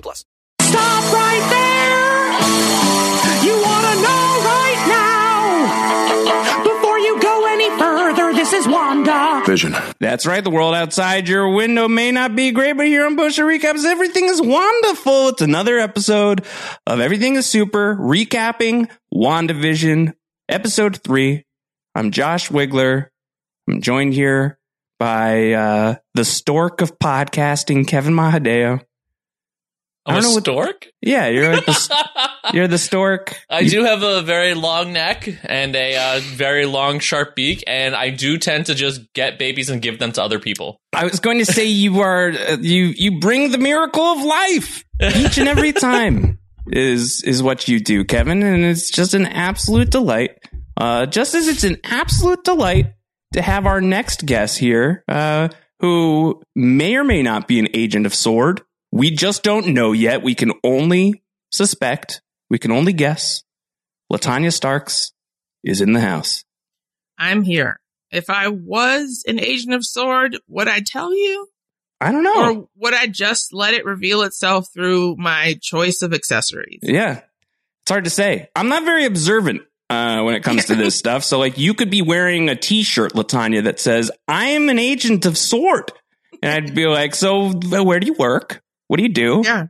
plus. Stop right there! You want to know right now! Before you go any further, this is Wanda. Vision. That's right. The world outside your window may not be great, but here on Bush Recaps, everything is wonderful. It's another episode of Everything is Super, recapping WandaVision, episode three. I'm Josh Wigler. I'm joined here by uh, the stork of podcasting, Kevin Mahadeo. I I'm a don't know what- stork. Yeah, you're like the, you're the stork. I do have a very long neck and a uh, very long, sharp beak, and I do tend to just get babies and give them to other people. I was going to say you are uh, you you bring the miracle of life each and every time is is what you do, Kevin, and it's just an absolute delight. Uh, just as it's an absolute delight to have our next guest here, uh, who may or may not be an agent of SWORD. We just don't know yet. We can only suspect. We can only guess. Latanya Starks is in the house. I'm here. If I was an agent of SWORD, would I tell you? I don't know. Or would I just let it reveal itself through my choice of accessories? Yeah. It's hard to say. I'm not very observant uh, when it comes to this stuff. So, like, you could be wearing a t shirt, Latanya, that says, I am an agent of SWORD. And I'd be like, So, where do you work? What do you do? Yeah.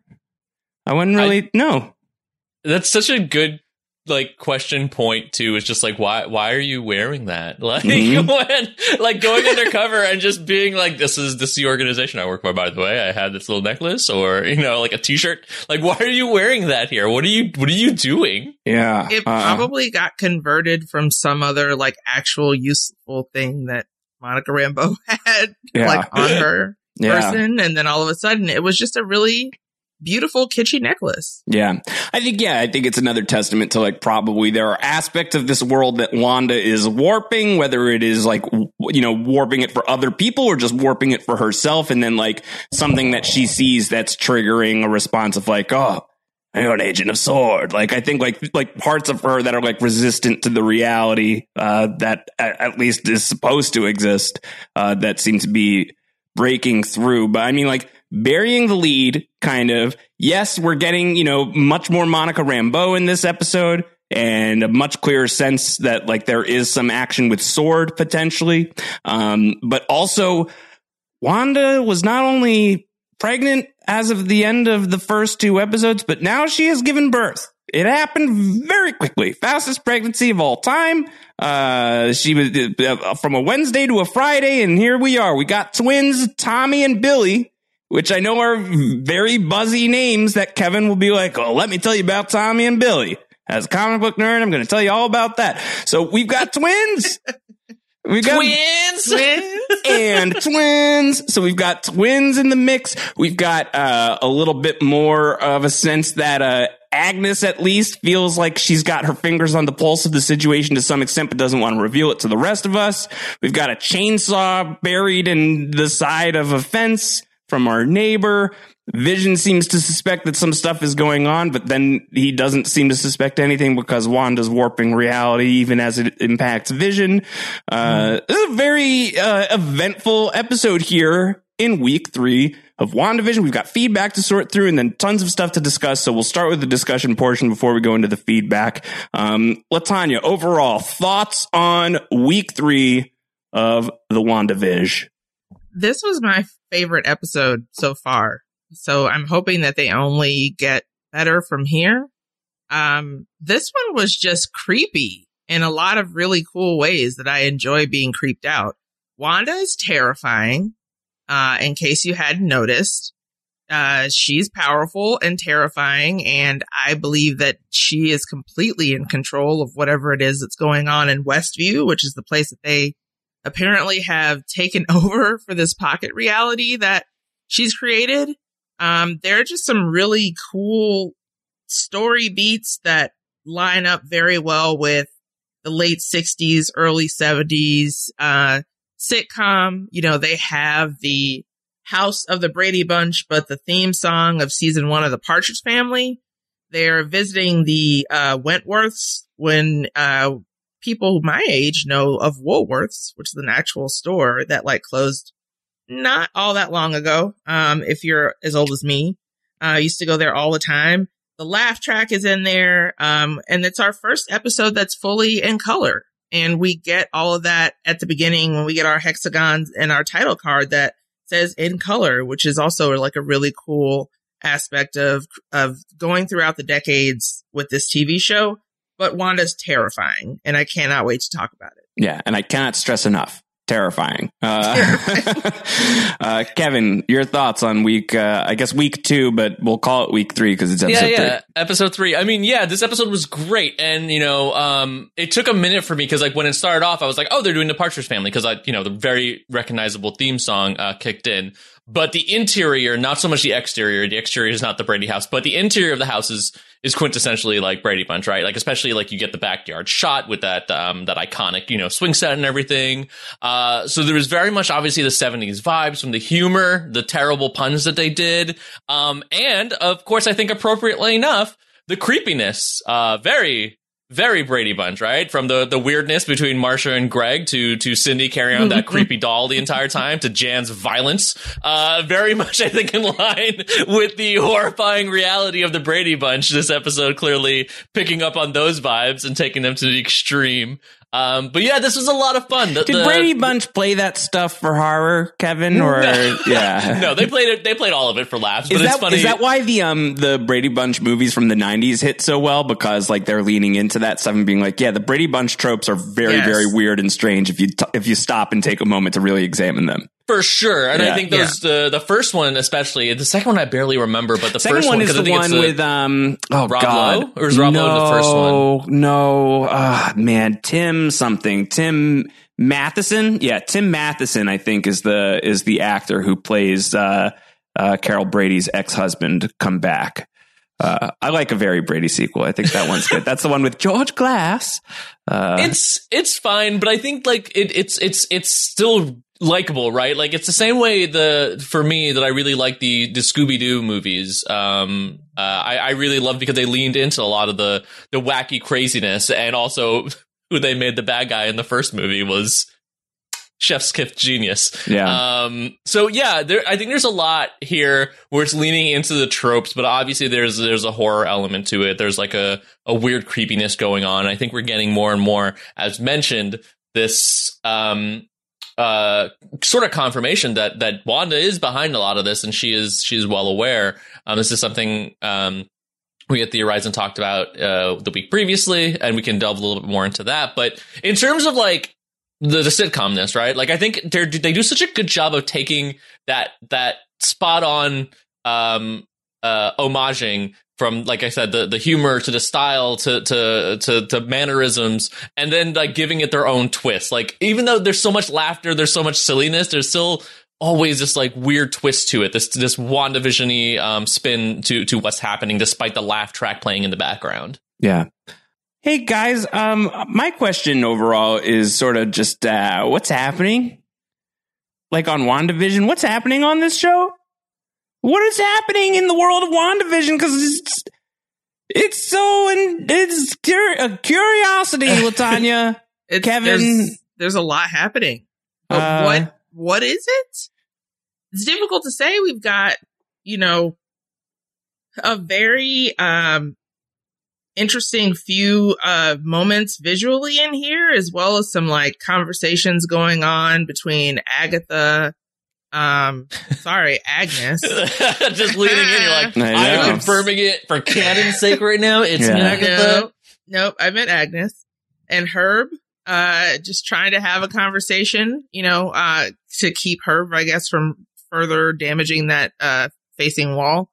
I wouldn't really know. That's such a good like question point too. Is just like why why are you wearing that? Like Mhm. when like going undercover and just being like this is this is the organization I work for. By the way, I had this little necklace or you know like a t shirt. Like why are you wearing that here? What are you what are you doing? Yeah. It uh, probably got converted from some other like actual useful thing that Monica Rambeau had Yeah. like on her yeah. person. And then all of a sudden it was just a really beautiful kitschy necklace. Yeah. I think, yeah, I think it's another testament to like probably there are aspects of this world that Wanda is warping, whether it is like, you know, warping it for other people or just warping it for herself. And then like something that she sees that's triggering a response of like, oh, you're an agent of SWORD. Like I think like like parts of her that are like resistant to the reality uh, that at, at least is supposed to exist uh, that seem to be breaking through. But I mean, like burying the lead, kind of. Yes, we're getting you know much more Monica Rambeau in this episode. And a much clearer sense that like there is some action with SWORD potentially, um, but also Wanda was not only pregnant as of the end of the first two episodes, but now she has given birth. It happened very quickly. Fastest pregnancy of all time. Uh, she was uh, from a Wednesday to a Friday, and here we are. We got twins, Tommy and Billy, which I know are very buzzy names that Kevin will be like, oh, let me tell you about Tommy and Billy. As a comic book nerd, I'm going to tell you all about that. So we've got twins. We got Twins. and twins. So we've got twins in the mix. We've got uh, a little bit more of a sense that uh, Agnes, at least, feels like she's got her fingers on the pulse of the situation to some extent, but doesn't want to reveal it to the rest of us. We've got a chainsaw buried in the side of a fence from our neighbor. Vision seems to suspect that some stuff is going on, but then he doesn't seem to suspect anything because Wanda's warping reality even as it impacts Vision. Uh, this is a very uh, eventful episode here in week three of WandaVision. We've got feedback to sort through and then tons of stuff to discuss. So we'll start with the discussion portion before we go into the feedback. Um, Latanya, overall thoughts on week three of the WandaVision? This was my favorite episode so far. So I'm hoping that they only get better from here. Um, this one was just creepy in a lot of really cool ways that I enjoy being creeped out. Wanda is terrifying. Uh, in case you hadn't noticed, uh, she's powerful and terrifying. And I believe that she is completely in control of whatever it is that's going on in Westview, which is the place that they apparently have taken over for this pocket reality that she's created. Um, there are just some really cool story beats that line up very well with the late 60s, early 70s uh, sitcom. You know, they have the House of the Brady Bunch, but the theme song of season one of the Partridge Family. They're visiting the uh, Wentworths when uh, people my age know of Woolworths, which is an actual store that like closed not all that long ago. Um, if you're as old as me, uh, I used to go there all the time. The laugh track is in there. Um, and it's our first episode that's fully in color. And we get all of that at the beginning when we get our hexagons and our title card that says in color, which is also like a really cool aspect of, of going throughout the decades with this TV show. But Wanda's terrifying and I cannot wait to talk about it. Yeah, and I cannot stress enough. Terrifying. Uh, uh, Kevin, your thoughts on week, uh, I guess week two, but we'll call it week three because it's episode yeah, yeah. three. Episode three. I mean, yeah, this episode was great. And, you know, um, it took a minute for me because, like, when it started off, I was like, oh, they're doing the Partridge Family because, I, you know, the very recognizable theme song uh, kicked in. But the interior, not so much the exterior. The exterior is not the Brady house, but the interior of the house is is quintessentially like Brady Bunch, right? Like especially like you get the backyard shot with that um that iconic you know swing set and everything. Uh, so there was very much obviously the '70s vibes from the humor, the terrible puns that they did, um, and of course I think appropriately enough the creepiness. Uh, very very Brady Bunch, right? From the the weirdness between Marsha and Greg to to Cindy carrying on that creepy doll the entire time to Jan's violence. Uh, very much, I think, in line with the horrifying reality of the Brady Bunch. This episode clearly picking up on those vibes and taking them to the extreme. Um, but yeah, this was a lot of fun. The, Did the- Brady Bunch play that stuff for horror, Kevin? Or yeah, no, they played it. They played all of it for laughs. Is but it's that, funny. is that why the um the Brady Bunch movies from the '90s hit so well? Because like they're leaning into that stuff and being like, yeah, the Brady Bunch tropes are very Yes. very weird and strange if you t- if you stop and take a moment to really examine them. For sure, and Yeah. I think those the the first one especially. The second one I barely remember, but the Second first one is the one the- with um oh Rob god Lowe? Or is Rob no, Lowe the first one? No, ah man, Tim something Tim Matheson. Yeah, Tim Matheson. I think is the is the actor who plays uh, uh, Carol Brady's ex husband come back. Uh, I like a very Brady sequel. I think that one's good. That's the one with George Glass. Uh, it's it's fine, but I think like it, it's it's it's still likable, right? Like it's the same way the for me that I really like the the Scooby Doo movies. Um, uh, I, I really love because they leaned into a lot of the the wacky craziness, and also who they made the bad guy in the first movie was Chef's Kiss genius. Yeah. Um. So yeah, there. I think there's a lot here where it's leaning into the tropes, but obviously there's there's a horror element to it. There's like a a weird creepiness going on. I think we're getting more and more, as mentioned, this um uh sort of confirmation that that Wanda is behind a lot of this, and she is she is well aware. Um. This is something um we at the Horizon talked about uh, the week previously, and we can delve a little bit more into that. But in terms of like the, the sitcomness, right? Like I think they they do such a good job of taking that that spot on um uh homaging from like I said the the humor to the style to to to to mannerisms and then like giving it their own twist. Like even though there's so much laughter, there's so much silliness, there's still always this like weird twist to it. This this WandaVision-y um spin to to what's happening despite the laugh track playing in the background. Yeah. Hey guys, um, my question overall is sort of just uh, what's happening? Like on WandaVision, what's happening on this show? What is happening in the world of WandaVision? Because it's it's so and it's cur- a curiosity, Latanya. Kevin- there's, there's a lot happening. Uh, what what is it? It's difficult to say. We've got, you know, a very um interesting few uh moments visually in here, as well as some like conversations going on between Agatha um sorry, Agnes. Just leaning in, you're like, I I'm confirming it for canon's sake right now. It's Yeah. Agatha. Nope, nope, I meant Agnes and Herb. Uh, just trying to have a conversation, you know, uh, to keep Herb, I guess, from further damaging that uh facing wall.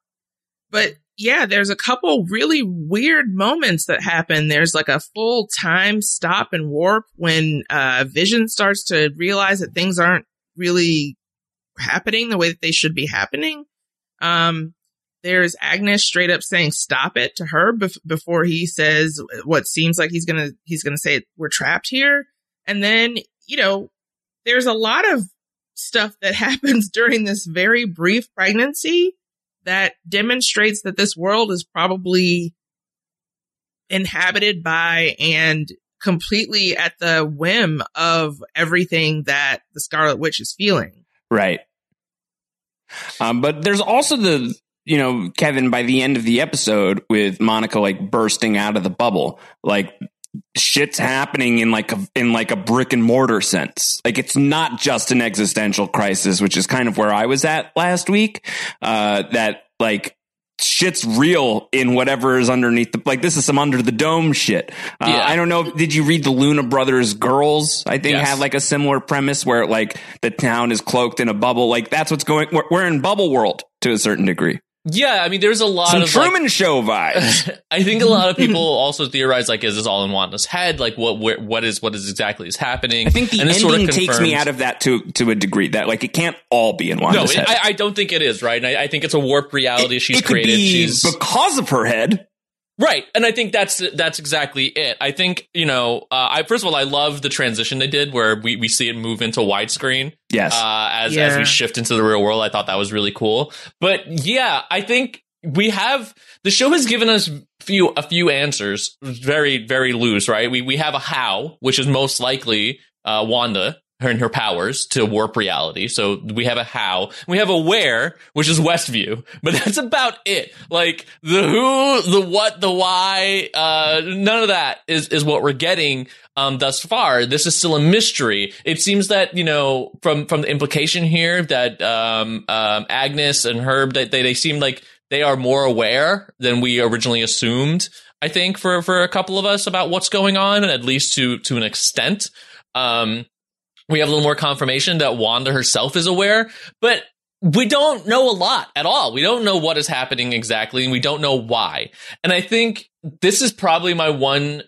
But yeah, there's a couple really weird moments that happen. There's like a full time stop and warp when uh Vision starts to realize that things aren't really happening the way that they should be happening. Um, there's Agnes straight up saying "stop it" to her bef- before he says what seems like he's gonna he's gonna say we're trapped here. And then you know, there's a lot of stuff that happens during this very brief pregnancy that demonstrates that this world is probably inhabited by and completely at the whim of everything that the Scarlet Witch is feeling. Right. Um, but there's also the, you know, Kevin, by the end of the episode with Monica like bursting out of the bubble, like shit's happening in like a, in like a brick and mortar sense. Like it's not just an existential crisis, which is kind of where I was at last week. Uh, that like shit's real in whatever is underneath the like this is some under the dome shit uh, Yeah. i don't know did you read the luna brothers girls i think Yes. had like a similar premise where like the town is cloaked in a bubble like that's what's going we're, we're in bubble world to a certain degree Yeah, I mean, there's a lot some of like, truman show vibes I think a lot of people also theorize like, is this all in Wanda's head? Like, what where, what is what is exactly is happening? i think the And ending sort of takes me out of that to to a degree that like it can't all be in No, Wanda's it, head. I, I don't think it is right. And I, I think it's a warped reality she's it created. she's because of her head Right, and I think that's that's exactly it. I think you know, uh, I first of all, I love the transition they did where we, we see it move into widescreen yes uh, as as we shift into the real world. I thought that was really cool. But yeah, I think we have the show has given us few a few answers, very very loose. Right, we we have a how, which is most likely uh, Wanda. Her and her powers to warp reality. So we have a how. We have a where, which is Westview, but that's about it. Like the who, the what, the why, uh, none of that is, is what we're getting, um, thus far. This is still a mystery. It seems that, you know, from, from the implication here that, um, um, Agnes and Herb, that they, they seem like they are more aware than we originally assumed. I think for, for a couple of us about what's going on, and at least to, to an extent. Um, we have a little more confirmation that Wanda herself is aware, but we don't know a lot at all. We don't know what is happening exactly, and we don't know why. And I think this is probably my one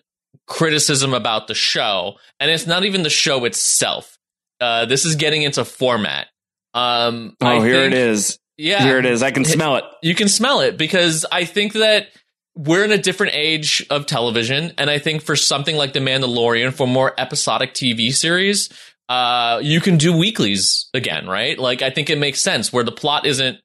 criticism about the show, and it's not even the show itself. Uh, this is getting into format. Um, oh I here think- it is Yeah, here it is i can smell it you can smell it because I think that we're in a different age of television, and I think for something like The Mandalorian, for more episodic TV series, uh, you can do weeklies again, right? Like I think it makes sense where the plot isn't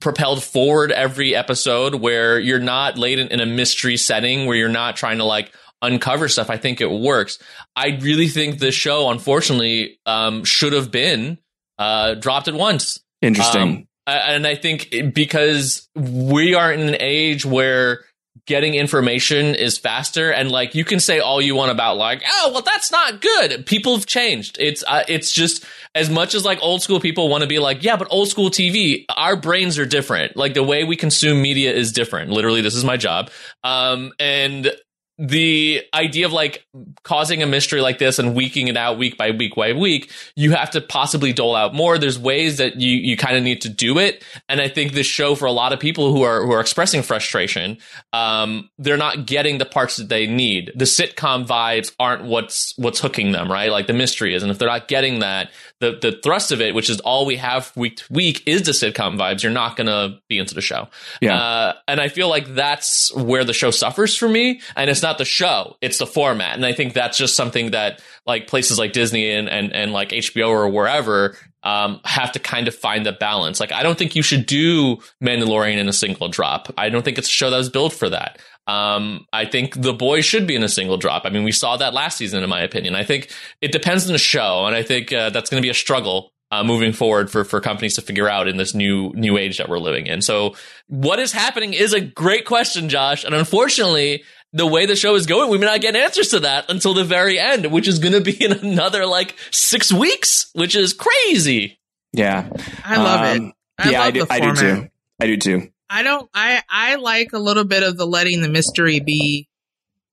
propelled forward every episode, where you're not laid in, in a mystery setting, where you're not trying to like uncover stuff. I think it works. I really think this show, unfortunately, um, should have been uh, dropped at once. interesting Um, and I think because we are in an age where getting information is faster and like you can say all you want about like oh well that's not good. People have changed. It's uh, it's just as much as like old school people want to be like yeah but old school tv our brains are different. Like the way we consume media is different. Literally this is my job. Um and the idea of like causing a mystery like this and weeking it out week by week by week, you have to possibly dole out more. There's ways that you you kind of need to do it, and I think this show for a lot of people who are who are expressing frustration, um, they're not getting the parts that they need. The sitcom vibes aren't what's what's hooking them, right? Like the mystery is, and if they're not getting that, the the thrust of it, which is all we have week to week, is the sitcom vibes. You're not gonna be into the show. Yeah. Uh, and I feel like that's where the show suffers for me. And it's not the show, it's the format. And I think that's just something that like places like Disney and, and, and like HBO or wherever um, have to kind of find the balance. Like, I don't think you should do Mandalorian in a single drop. I don't think it's a show that was built for that. Um, I think The Boys should be in a single drop. I mean, we saw that last season, in my opinion. I think it depends on the show, and I think uh, that's going to be a struggle uh, moving forward for for companies to figure out in this new new age that we're living in. So, what is happening is a great question, Josh, and unfortunately. The way the show is going, we may not get answers to that until the very end, which is going to be in another like six weeks, which is crazy. yeah I love Um, it. I yeah love I do, the I do too i do too I don't I I like a little bit of the letting the mystery be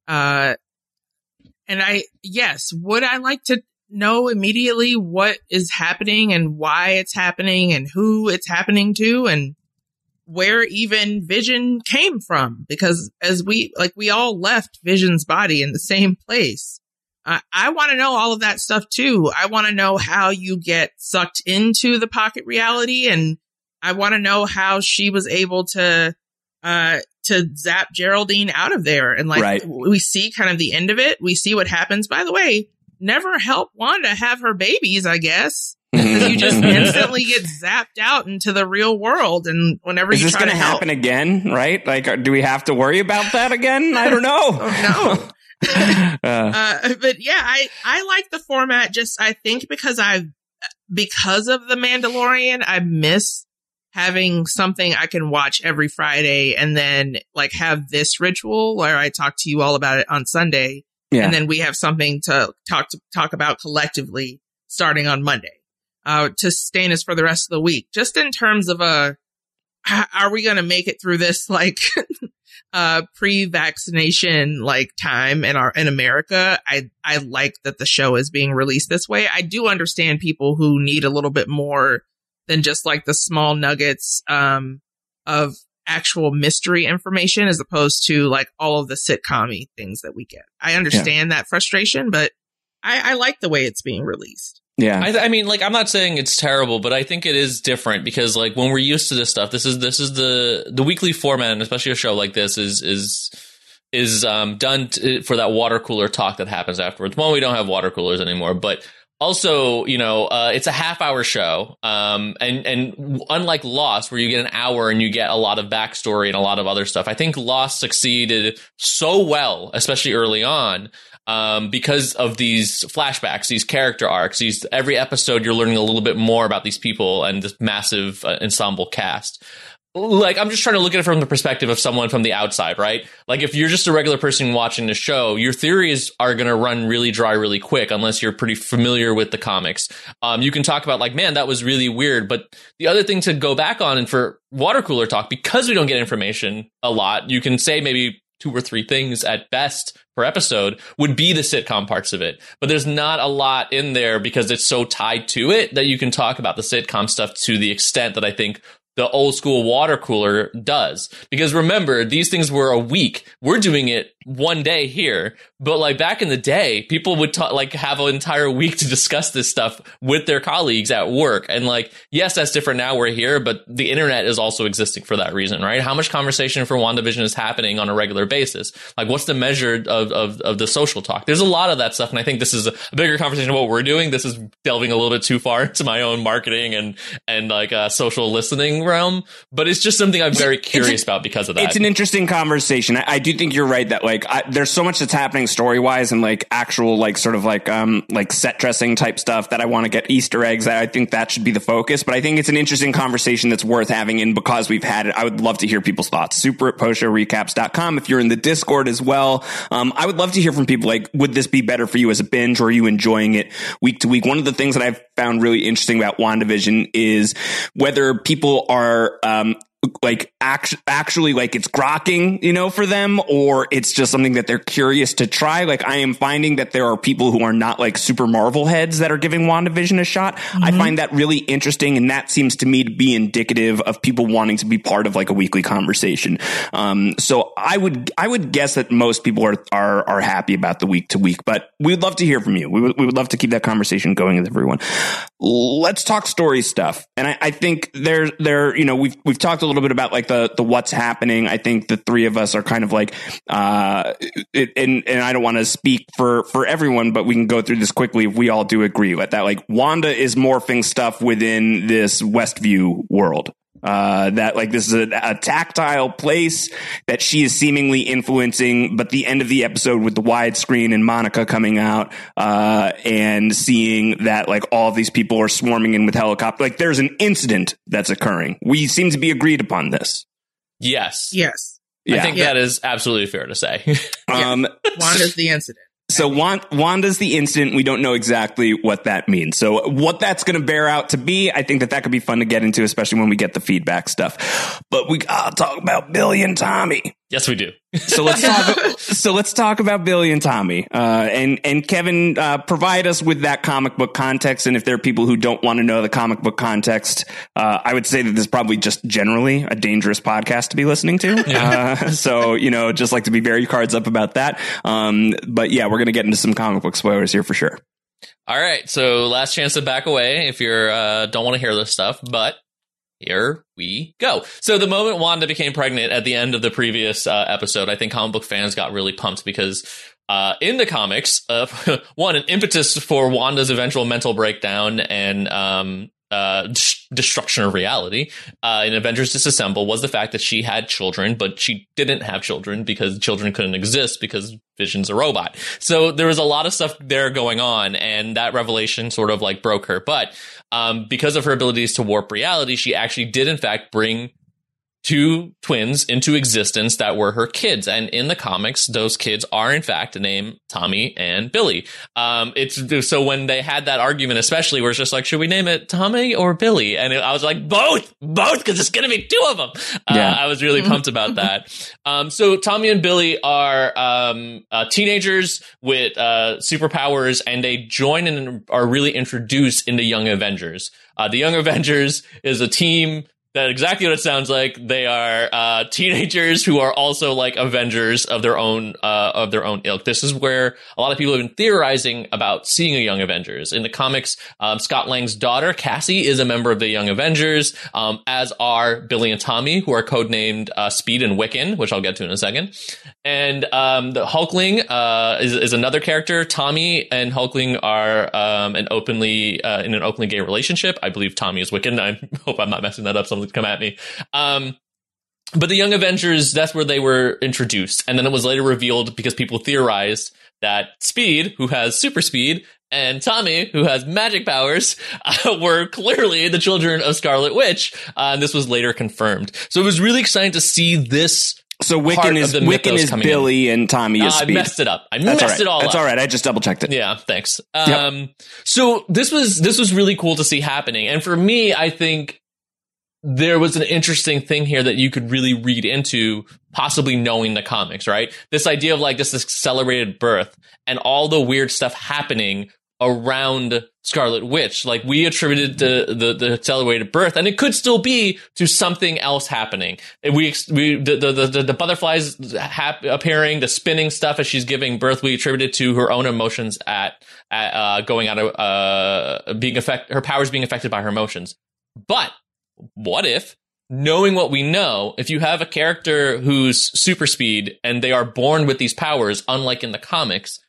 uh and I yes, would I like to know immediately what is happening and why it's happening and who it's happening to and where even Vision came from because as we like we all left Vision's body in the same place. Uh, I want to know all of that stuff too. I want to know how you get sucked into the pocket reality and I want to know how she was able to uh to zap Geraldine out of there and like Right. we see kind of the end of it. We see what happens. By the way, never help Wanda have her babies, I guess. you just instantly get zapped out into the real world and whenever Is you this try going to to help happen again? Right? Like, uh, do we have to worry about that again? I don't know. Oh no. Uh, Uh, but yeah, I, I like the format just, I think because I, because of the Mandalorian, I miss having something I can watch every Friday and then like have this ritual where I talk to you all about it on Sunday. yeah. And then we have something to talk to talk about collectively starting on Monday, uh, to sustain us for the rest of the week. Just in terms of a, are we going to make it through this like, uh, pre-vaccination like time in our, in America? I, I like that the show is being released this way. I do understand people who need a little bit more than just like the small nuggets, um, of actual mystery information as opposed to like all of the sitcom things that we get. I understand that frustration, but I, I like the way it's being released. yeah. I, I mean, like, I'm not saying it's terrible, but I think it is different because, like, when we're used to this stuff, this is this is the the weekly format, and especially a show like this is is is um, done to, for that water cooler talk that happens afterwards. One, we don't have water coolers anymore, but also, you know, uh, it's a half hour show, um, and and unlike Lost, where you get an hour and you get a lot of backstory and a lot of other stuff, I think Lost succeeded so well, especially early on, um, because of these flashbacks, these character arcs. These every episode, you're learning a little bit more about these people and this massive uh, ensemble cast. Like I'm just trying to look at it from the perspective of someone from the outside, right? Like if you're just a regular person watching the show, your theories are going to run really dry really quick unless you're pretty familiar with the comics. Um, you can talk about like, man, that was really weird. But the other thing to go back on and for water cooler talk, because we don't get information a lot, you can say maybe two or three things at best per episode would be the sitcom parts of it. But there's not a lot in there because it's so tied to it that you can talk about the sitcom stuff to the extent that I think the old school water cooler does. Because remember, these things were a week. We're doing it one day here, but like back in the day, people would ta- like have an entire week to discuss this stuff with their colleagues at work. And like, yes, that's different now. We're here, but the internet is also existing for that reason, right? How much conversation for WandaVision is happening on a regular basis? Like, what's the measure of, of, of the social talk? There's a lot of that stuff. And I think this is a bigger conversation of what we're doing. This is delving a little bit too far into my own marketing and, and like, uh, social listening realm, but it's just something I'm very curious about because of that. It's an interesting conversation. I, I do think you're right that like I, there's so much that's happening story wise and like actual like sort of like um like set dressing type stuff that I want to get Easter eggs. that I think that should be the focus. But I think it's an interesting conversation that's worth having. And because we've had it, I would love to hear people's thoughts. Super at postshowrecaps.com. If you're in the Discord as well, um, I would love to hear from people. Like, would this be better for you as a binge, or are you enjoying it week to week? One of the things that I've found really interesting about WandaVision is whether people are um, like act- actually like it's grokking, you know, for them, or it's just something that they're curious to try. Like I am finding that there are people who are not like super Marvel heads that are giving WandaVision a shot. I find that really interesting, and that seems to me to be indicative of people wanting to be part of like a weekly conversation. Um, so I would I would guess that most people are are are happy about the week to week, but we'd love to hear from you. We would we would love to keep that conversation going with everyone. Let's talk story stuff, and I, I think there there you know we've we've talked a little bit about like the the what's happening. I think the three of us are kind of like uh, it, and and I don't want to speak for for everyone, but we can go through this quickly if we all do agree with that. Like Wanda is morphing stuff within this Westview world. Uh, that like this is a, a tactile place that she is seemingly influencing, but the end of the episode with the widescreen and Monica coming out, uh, and seeing that like all of these people are swarming in with helicopter, like there's an incident that's occurring. We seem to be agreed upon this. yes. Yes. I think that is absolutely fair to say. Um, Wanda's the incident. So Wanda's the incident. We don't know exactly what that means. So what that's going to bear out to be, I think that that could be fun to get into, especially when we get the feedback stuff. But we gotta talk about Billy and Tommy. Yes, we do. So let's talk. so let's talk about Billy and Tommy. Uh, and and Kevin, uh, provide us with that comic book context. And if there are people who don't want to know the comic book context, uh, I would say that this is probably just generally a dangerous podcast to be listening to. Uh, so you know, just like to be very cards up about that. Um, but yeah, we're gonna get into some comic book spoilers here for sure. All right, so last chance to back away if you're uh, don't want to hear this stuff. But here we go. So the moment Wanda became pregnant at the end of the previous uh, episode, I think comic book fans got really pumped because uh, in the comics, uh, one, an impetus for Wanda's eventual mental breakdown and um, uh, destruction of reality uh, in Avengers Disassemble was the fact that she had children, but she didn't have children because children couldn't exist because Vision's a robot. So there was a lot of stuff there going on, and that revelation sort of like broke her. But um, because of her abilities to warp reality, she actually did in fact bring two twins into existence that were her kids. And in the comics, those kids are in fact named Tommy and Billy. Um, it's so when they had that argument, especially where it's just like, should we name it Tommy or Billy? And I was like, both, both, because it's going to be two of them. Uh, yeah. I was really pumped about that. Um, so Tommy and Billy are um, uh, teenagers with uh, superpowers, and they join and are really introduced into Young Avengers. Uh, the Young Avengers is a team that exactly what it sounds like. They are uh, teenagers who are also like Avengers of their own uh, of their own ilk. This is where a lot of people have been theorizing about seeing a Young Avengers in the comics. Um, Scott Lang's daughter Cassie is a member of the Young Avengers, um, as are Billy and Tommy, who are codenamed uh, Speed and Wiccan, which I'll get to in a second. And um, the Hulkling uh, is, is another character. Tommy and Hulkling are um, an openly uh, in an openly gay relationship. I believe Tommy is Wiccan. I hope I'm not messing that up. Some come at me. Um, but the Young Avengers, that's where they were introduced. And then it was later revealed because people theorized that Speed, who has super speed, and Tommy, who has magic powers, uh, were clearly the children of Scarlet Witch. Uh, and this was later confirmed. So it was really exciting to see this. So Wiccan is Wiccan is Billy in. and Tommy is uh, Speed. I messed it up. I That's messed it all That's up. all right. I just double checked it. Yeah, thanks. Um, yep. so this was this was really cool to see happening. And for me, I think there was an interesting thing here that you could really read into possibly knowing the comics, right? This idea of like this accelerated birth and all the weird stuff happening around Scarlet Witch. Like we attributed the, the, the accelerated birth and it could still be to something else happening. We, we, the, the, the, the butterflies hap- appearing, the spinning stuff as she's giving birth, we attributed to her own emotions at, at uh, going out of, uh, being affected, her powers being affected by her emotions. But what if knowing what we know, if you have a character who's super speed and they are born with these powers, unlike in the comics,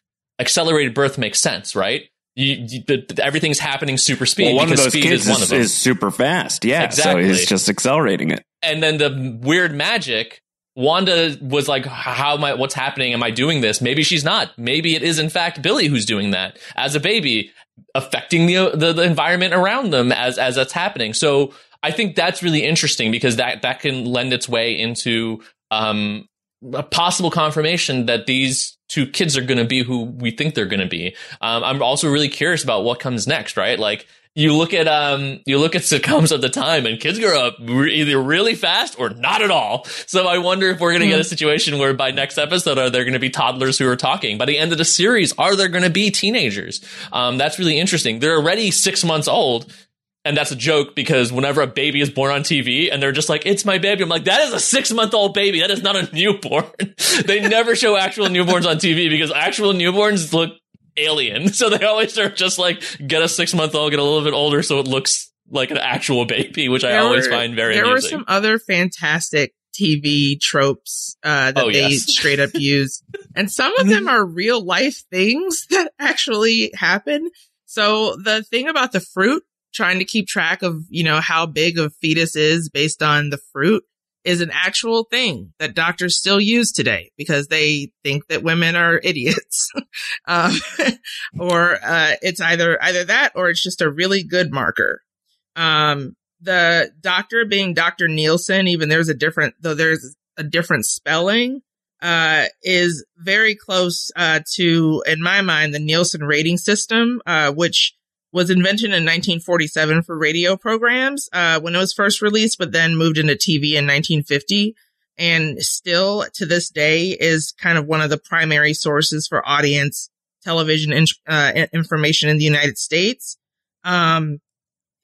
accelerated birth makes sense, right? You, you, everything's happening super speed. Well, one of those kids is, is, super fast. Yeah. Exactly. So he's just accelerating it. And then the weird magic, Wanda was like, how am I, what's happening? Am I doing this? Maybe she's not. Maybe it is in fact Billy who's doing that as a baby, affecting the, the, the environment around them as, as that's happening. So I think that's really interesting because that that can lend its way into um, a possible confirmation that these two kids are going to be who we think they're going to be. Um, I'm also really curious about what comes next, right? Like you look at um you look at sitcoms of the time and kids grow up re- either really fast or not at all. So I wonder if we're going to get a hmm. situation where by next episode are there going to be toddlers who are talking? By the end of the series, are there going to be teenagers? Um, that's really interesting. They're already six months old and that's a joke because whenever a baby is born on TV and they're just like, it's my baby, I'm like, that is a six month old baby. That is not a newborn. they never show actual newborns on TV because actual newborns look alien. So they always are just like, get a six month old, get a little bit older so it looks like an actual baby, which there I always were, find very interesting. There amusing. were some other fantastic TV tropes uh, that oh, they yes. straight up use. and some of them are real life things that actually happen. So the thing about the fruit trying to keep track of, you know, how big a fetus is based on the fruit is an actual thing that doctors still use today because they think that women are idiots. um, or, uh, it's either, either that or it's just a really good marker. Um, the doctor being Dr. Nielsen, even there's a different, though there's a different spelling, uh, is very close, uh, to, in my mind, the Nielsen rating system, uh, which was invented in 1947 for radio programs uh, when it was first released, but then moved into TV in 1950. And still to this day is kind of one of the primary sources for audience television in, uh, information in the United States. Um,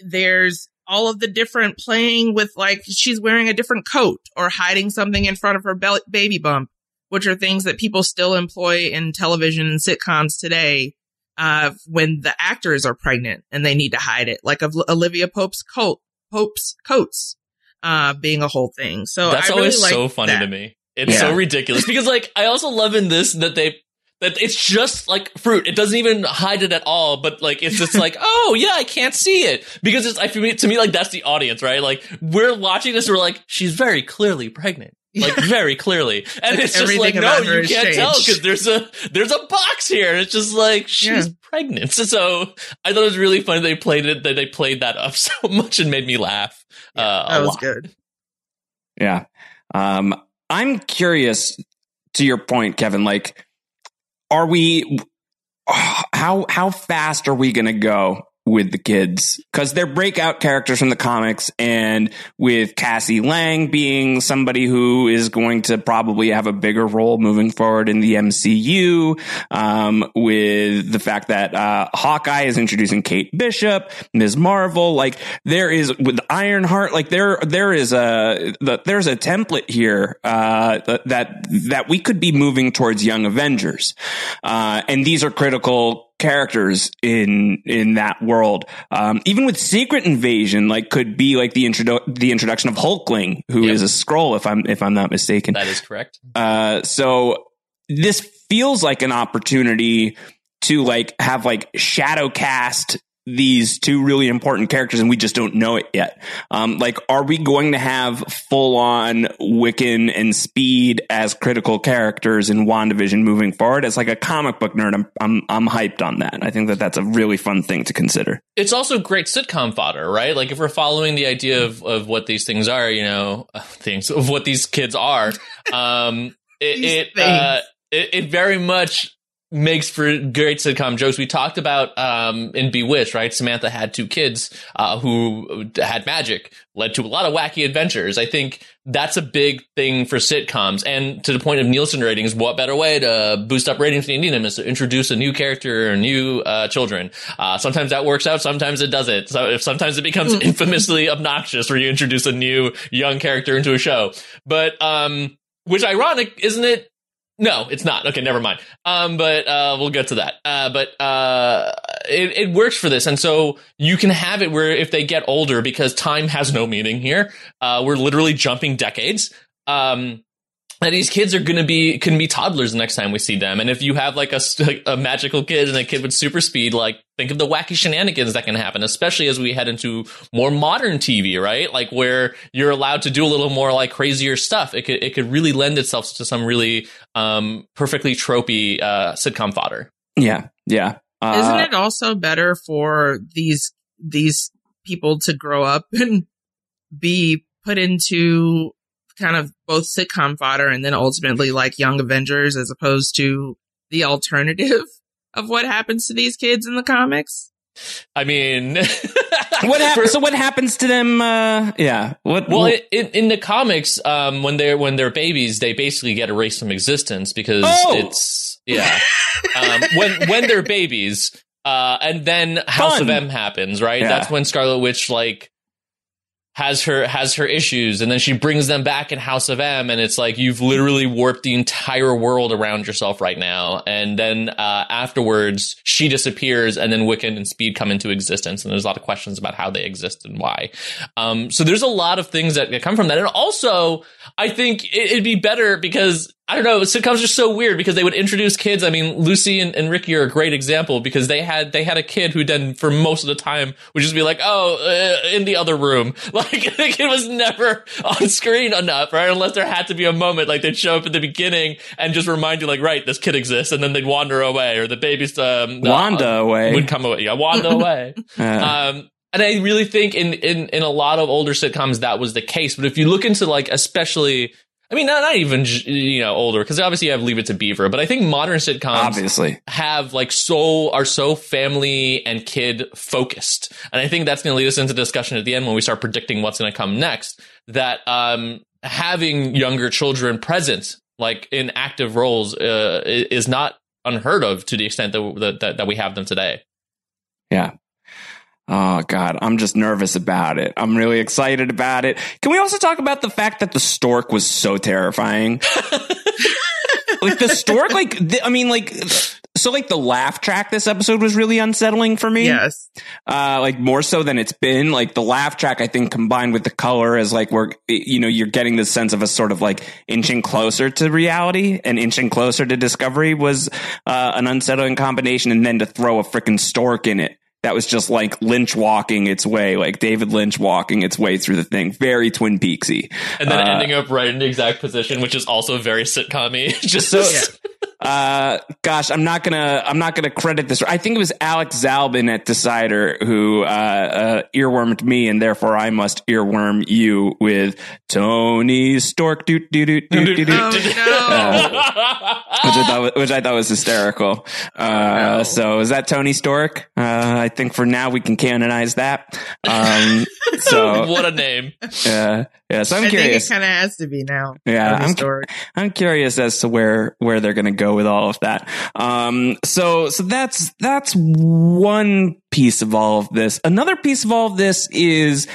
there's all of the different playing with like she's wearing a different coat or hiding something in front of her baby bump, which are things that people still employ in television and sitcoms today uh, when the actors are pregnant and they need to hide it, like of Olivia Pope's coat Hope's coats uh, being a whole thing. So That's I really always so funny that. to me. It's Yeah. so ridiculous because like I also love in this that they that it's just like fruit. It doesn't even hide it at all, but like it's just like, oh yeah, I can't see it because it's I feel to me like that's the audience, right? Like we're watching this, we're like, she's very clearly pregnant. Like very clearly, and Like, it's just like no, you can't tell because there's a there's a box here. And it's just like she's Yeah. pregnant. So I thought it was really funny they played it that they played that up so much and made me laugh. uh, That was lot. good. Yeah. Um, I'm curious to your point, Kevin. Like, are we? How how fast are we going to go with the kids? Because they're breakout characters from the comics, and with Cassie Lang being somebody who is going to probably have a bigger role moving forward in the MCU. Um, with the fact that uh, Hawkeye is introducing Kate Bishop, Ms. Marvel, like there is with Ironheart, like there there is a the, there's a template here uh, that that we could be moving towards Young Avengers, uh, and these are critical characters in in that world. Um, even with Secret Invasion, like could be like the introdu- the introduction of Hulkling, who is Yep. a Skrull, if I'm if I'm not mistaken. That is correct. Uh, so this feels like an opportunity to like have like shadow cast these two really important characters and we just don't know it yet. Um, like, are we going to have full on Wiccan and Speed as critical characters in WandaVision moving forward? As like a comic book nerd, I'm, I'm, I'm hyped on that. I think that that's a really fun thing to consider. it's also great sitcom fodder, right? Like if we're following the idea of, of what these things are, you know, things of what these kids are, um, it it, uh, it it very much makes for great sitcom jokes. We talked about um, in Bewitched, right? Samantha had two kids uh, who had magic, led to a lot of wacky adventures. I think that's a big thing for sitcoms. And to the point of Nielsen ratings, what better way to boost up ratings than Indian is to introduce a new character or new uh, children? Uh, sometimes that works out, sometimes it doesn't. So if sometimes it becomes infamously obnoxious where you introduce a new young character into a show. But um, which ironic, isn't it? No, it's not. Okay, never mind. Um, but uh, we'll get to that. Uh, but uh, it, it works for this, and so you can have it where if they get older, because time has no meaning here. Uh, we're literally jumping decades. Um, and these kids are going to be can be toddlers the next time we see them. And if you have like a, s- like a magical kid and a kid with super speed, like think of the wacky shenanigans that can happen, especially as we head into more modern TV, right? Like where you're allowed to do a little more like crazier stuff. It could it could really lend itself to some really um, perfectly tropey uh, sitcom fodder. Yeah. Yeah. Uh, Isn't it also better for these these people to grow up and be put into kind of both sitcom fodder and then ultimately like Young Avengers as opposed to the alternative of what happens to these kids in the comics? I mean, what happens? So what happens to them? Uh, yeah. What? Well, what- in, in the comics, um, when they're when they're babies, they basically get erased from existence because Oh! it's yeah. um, when when they're babies, uh, and then House of M happens, right? Yeah. That's when Scarlet Witch like has her has her issues, and then she brings them back in House of M, and it's like you've literally warped the entire world around yourself right now. And then uh, afterwards, she disappears, and then Wiccan and Speed come into existence, and there's a lot of questions about how they exist and why. Um, so there's a lot of things that, that come from that. And also, I think it, it'd be better because I don't know, sitcoms are so weird because they would introduce kids. I mean, Lucy and, and Ricky are a great example because they had they had a kid who then for most of the time would just be like, oh, uh, in the other room. Like the kid was never on screen enough, right? Unless there had to be a moment like they'd show up at the beginning and just remind you, like, right, this kid exists, and then they'd wander away, or the baby's um, Wanda uh, away. would come away. Yeah, Wanda away. Uh, Um, and I really think in, in, in a lot of older sitcoms that was the case. But if you look into like, especially, I mean, not, not even, you know, older, because obviously you have Leave It to Beaver, but I think modern sitcoms obviously. have like so, are so family and kid focused. And I think that's going to lead us into discussion at the end when we start predicting what's going to come next. That, um, having younger children present, like in active roles, uh, is not unheard of to the extent that, that, that we have them today. Yeah. Oh God, I'm just nervous about it. I'm really excited about it. Can we also talk about the fact that the stork was so terrifying? like the stork, like the, I mean, like So like the laugh track this episode was really unsettling for me. Yes. Uh, like more so than it's been. Like the laugh track, I think combined with the color is like we're, you know, you're getting this sense of a sort of like inching closer to reality and inching closer to discovery was, uh, an unsettling combination. And then to throw a freaking stork in it. That was just like Lynch walking its way, like David Lynch walking its way through the thing. Very Twin Peaksy. And then Uh, ending up right in the exact position, which is also very sitcom-y. Just So, uh, gosh, I'm not gonna, I'm not gonna credit this. I think it was Alex Zalben at Decider who, uh, uh, earwormed me and therefore I must earworm you with Tony Stork, doot, doot, doot, doot, doot, Oh doot, no. which I thought, was- which I thought was hysterical. Uh, no. so is that Tony Stork? Uh, I think for now we can canonize that. Um, so, what a name. uh, yeah, so I'm I think curious. it kind of has to be now. Yeah, I'm-. I'm curious as to where where they're going to go with all of that. Um, so so that's that's one piece of all of this. Another piece of all of this is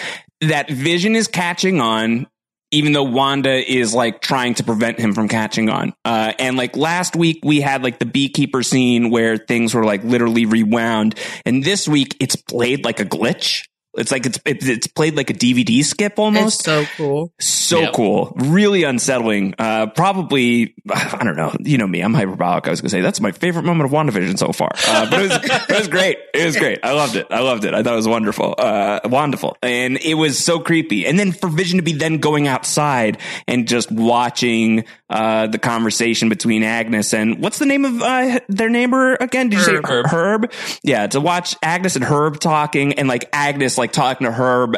that Vision is catching on. Even though Wanda is like trying to prevent him from catching on. Uh, and like last week we had like the beekeeper scene where things were like literally rewound. And this week it's played like a glitch. It's like it's it's, it's played like a DVD skip almost. It's so cool. so Yep. cool. Really unsettling. Uh probably i don't know. You know me. I'm hyperbolic. I was gonna say that's my favorite moment of wandavision so far. Uh, but it was it was great. It was great. I loved it. I loved it. I thought it was wonderful. Uh wonderful. And it was so creepy. And then for vision to be then going outside and just watching uh the conversation between agnes and what's the name of uh their neighbor again? Did you Herb. say herb. herb? Yeah to watch agnes and herb talking and like agnes like talking to herb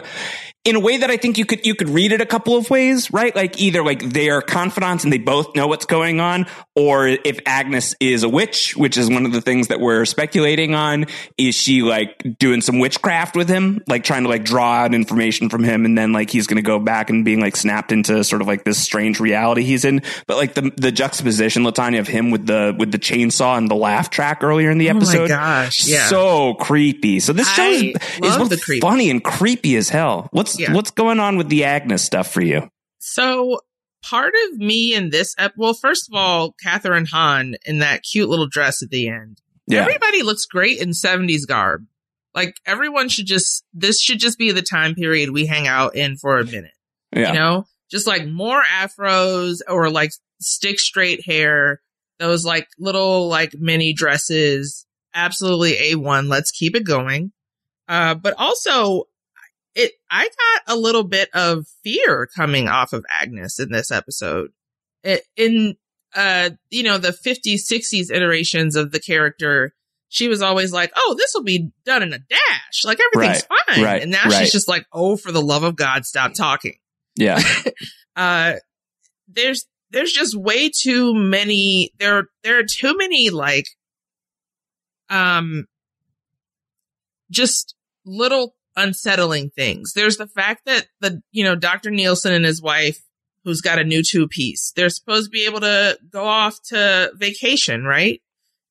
in a way that I think you could you could read it a couple of ways, right? Like either like they are confidants and they both know what's going on, or if Agnes is a witch, which is one of the things that we're speculating on, is she like doing some witchcraft with him, like trying to like draw out information from him, and then like he's going to go back and being like snapped into sort of like this strange reality he's in. But like the the juxtaposition, Latanya, of him with the with the chainsaw and the laugh track earlier in the Oh my episode, gosh, yeah. so creepy. So this show I is, is both funny and creepy as hell. What's Yeah. what's going on with the Agnes stuff for you? So part of me in this ep- well, first of all, Kathryn Hahn in that cute little dress at the end. Yeah, Everybody looks great in 70s garb. Like everyone should just this should just be the time period we hang out in for a minute. yeah, You know? Just like more afros or like stick straight hair, those like little like mini dresses. Absolutely A1. Let's keep it going. Uh, but also it, I got a little bit of fear coming off of Agnes in this episode. It, in, uh, you know, the 50s, 60s iterations of the character, she was always like, oh, this will be done in a dash. Like everything's fine. right, And now right. she's just like, oh, for the love of God, stop talking. yeah, Uh, there's, there's just way too many, there, there are too many like, um, just little unsettling things. There's the fact that the, you know, Dr. Nielsen and his wife, who's got a new two piece, they're supposed to be able to go off to vacation, right?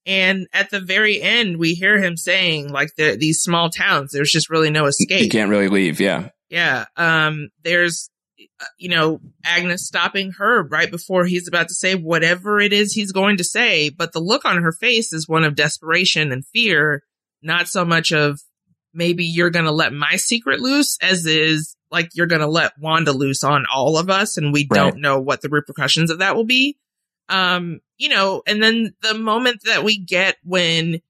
And at the very end, we hear him saying, like, the, these small towns, there's just really no escape. you can't really leave. Yeah, Yeah. Um, there's, uh, you know, Agnes stopping Herb right before he's about to say whatever it is he's going to say. But the look on her face is one of desperation and fear, not so much of maybe you're going to let my secret loose as is like you're going to let Wanda loose on all of us. And we Right. don't know what the repercussions of that will be. Um, you know, and then the moment that we get when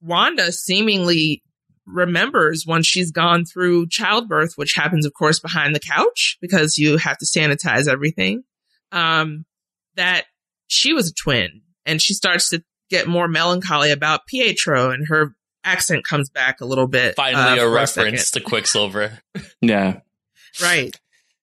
Wanda seemingly remembers once she's gone through childbirth, which happens, of course, behind the couch because you have to sanitize everything. Um, that she was a twin and she starts to get more melancholy about Pietro and her accent comes back a little bit. Finally, uh, a reference second. to Quicksilver. yeah. Right.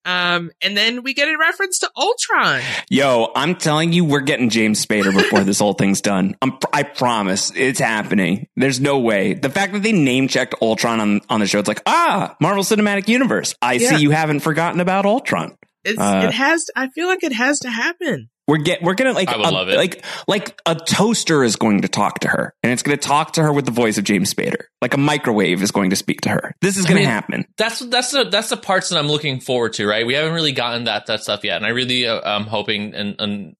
Um, and then we get a reference to Ultron. Yo, I'm telling you, we're getting James Spader before this whole thing's done. I'm, I promise, it's happening. There's no way. The fact that they name checked Ultron on on the show, it's like ah, Marvel Cinematic Universe. I Yeah. see you haven't forgotten about Ultron. It's, Uh, it has, I feel like it has to happen. We're get we're gonna like I would a, love it. like like a toaster is going to talk to her, and it's going to talk to her with the voice of James Spader. Like a microwave is going to speak to her. This is I going to mean, happen. That's that's the that's the parts that I'm looking forward to. Right, we haven't really gotten that that stuff yet, and I really uh, am hoping and and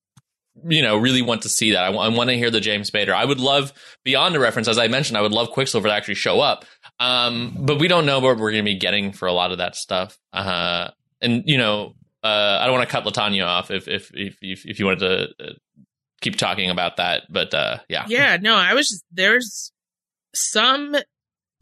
you know, really want to see that. I, w- I want to hear the James Spader. I would love beyond the reference, as I mentioned, I would love Quicksilver to actually show up. Um, but we don't know what we're going to be getting for a lot of that stuff. Uh, and you know, uh, I don't want to cut Latanya off if if if if, if you wanted to uh, keep talking about that, but uh, yeah, Yeah, no, I was just, there's some